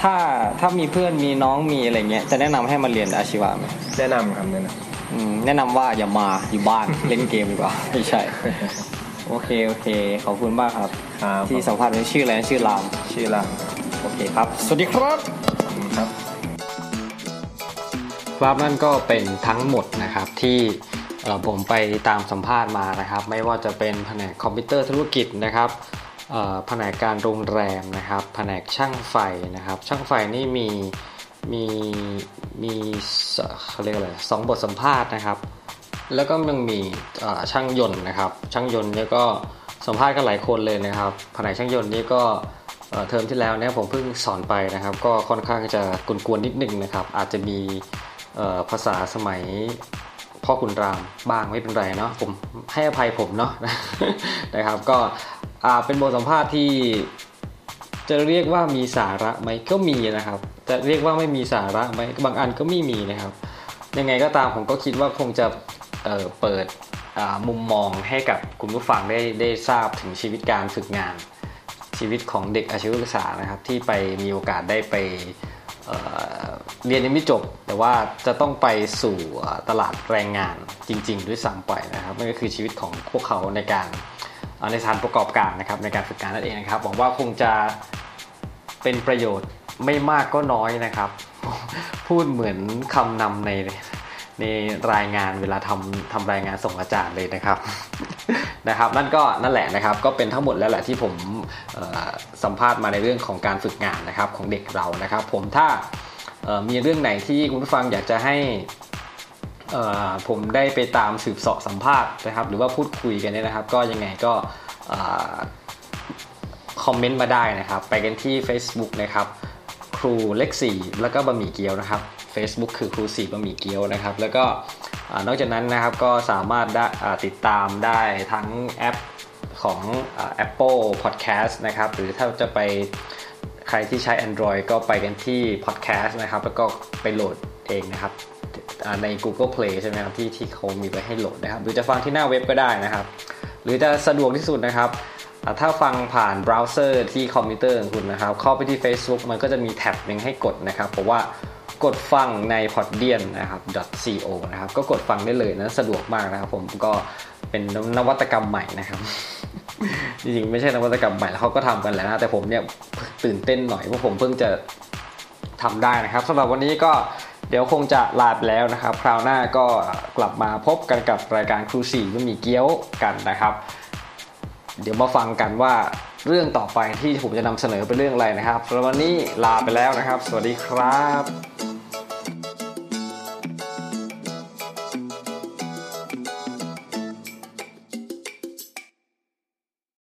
ถ้าถ้ามีเพื่อนมีน้องมีอะไรเงี้ยจะแนะนำให้มาเรียนอาชีวะไหมแนะนำครับแนะนอืมแนะนำว่าอย่ามาอยู่บ้านเล่นเกมดีกว่าไม่ใช่โอเคโอเคขอบคุณมากครับำครับที่สัมภาษณ์นี้ชื่ออะไรนะชื่อรามชื่อรามโอเคครับ สวัสดีครับครับ ครับนั่นก็เป็นทั้งหมดนะครับที่ผมไปตามสัมภาษณ์มานะครับ ไม่ว่าจะเป็นแผนกคอมพิวเตอร์ธุรกิจนะครับแผนกการโรงแรมนะครับแผนกช่างไฟนะครับ ช่างไฟนี่มีมีมีเขาเรียกอะไรสองบทสัมภาษณ์นะครับ แล้วก็ยังมีช่างยนต์นะครับ ช่างยนต์นี่ก็สัมภาษณ์กันหลายคนเลยนะครับแผนกช่างยนต์นี่ก็เทอมที่แล้วเนี่ยผมเพิ่งสอนไปนะครับ ก็ค่อนข้างจะกวนๆนิดนึงนะครับ อาจจะมี ภาษาสมัยพ่อคุณรามบ้างไม่เป็นไรเนาะผมให้อภัยผมเนาะนะครับ ก็เป็นบทสัมภาษณ์ที่จะเรียกว่ามีสาระไหมก็มีนะครับ จะเรียกว่าไม่มีสาระไหมบางอันก็ไม่มีนะครับ ยังไงก็ตามผมก็คิดว่าคงจะเเปิดมุมมองให้กับคุณผู้ฟังได้ได้ทราบถึงชีวิตการฝึกงานชีวิตของเด็กอาชีวศึกษานะครับ ที่ไปมีโอกาสได้ไป เรียนยังไม่จบ แต่ว่าจะต้องไปสู่ตลาดแรงงานจริง ๆ ด้วยซ้ำไปนะครับนั่นก็คือชีวิตของพวกเขาในการในสถานประกอบการนะครับในการฝึกงานนั่นเองนะครับหวังว่าคงจะเป็นประโยชน์ไม่มากก็น้อยนะครับ พูดเหมือนคำนำในในรายงานเวลาทำทำรายงานส่งอาจารย์เลยนะครับ นะครับนั่นก็นั่นแหละนะครับก็เป็นทั้งหมดแล้วแหละที่ผมสัมภาษณ์มาในเรื่องของการฝึกงานนะครับของเด็กเรานะครับ ผมถ้ามีเรื่องไหนที่คุณผู้ฟังอยากจะให้ผมได้ไปตามสืบสาะสัมภาษณ์นะครับ หรือว่าพูดคุยกันเนี่ยนะครับ ก็ยังไงก็คอมเมนต์มาได้นะครับ ไปกันที่ Facebook นะครับครูเล็กสี่แล้วก็บะหมี่เกี๊ยวนะครับ Facebook คือครูสีบะหมี่เกี๊ยวนะครับ แล้วก็นอกจากนั้นนะครับก็สามารถได้ติดตามได้ทั้งแอปของอ Apple Podcast นะครับ หรือถ้าจะไปใครที่ใช้ Android ก็ไปกันที่ Podcast นะครับ แล้วก็ไปโหลดเองนะครับใน Google Play ใช่ไหมครับที่ที่เขามีไว้ให้โหลดนะครับ หรือจะฟังที่หน้าเว็บก็ได้นะครับ หรือจะสะดวกที่สุดนะครับ ถ้าฟังผ่านเบราว์เซอร์ที่คอมพิวเตอร์ของคุณนะครับ เข้าไปที่ Facebook มันก็จะมีแท็บหนึ่งให้กดนะครับ เพราะว่า กดฟังใน Podbean นะครับ .co นะครับ ก็กดฟังได้เลยนะ สะดวกมากนะครับผมก็เป็นนวัตกรรมใหม่นะครับ จริงๆ ไม่ใช่นวัตกรรมใหม่แล้วเขาก็ทำกันแล้วนะ แต่ผมเนี่ยตื่นเต้นหน่อยเพราะผมเพิ่งจะทำได้นะครับสำหรับวันนี้ก็เดี๋ยวคงจะลาไปแล้วนะครับ คราวหน้าก็กลับมาพบกันกับรายการครูสี่บะหมี่เกี๊ยวกันนะครับ เดี๋ยวมาฟังกันว่าเรื่องต่อไปที่ผมจะนำเสนอเป็นเรื่องอะไรนะครับสำหรับวันนี้ลาไปแล้วนะครับ สวัสดีครับ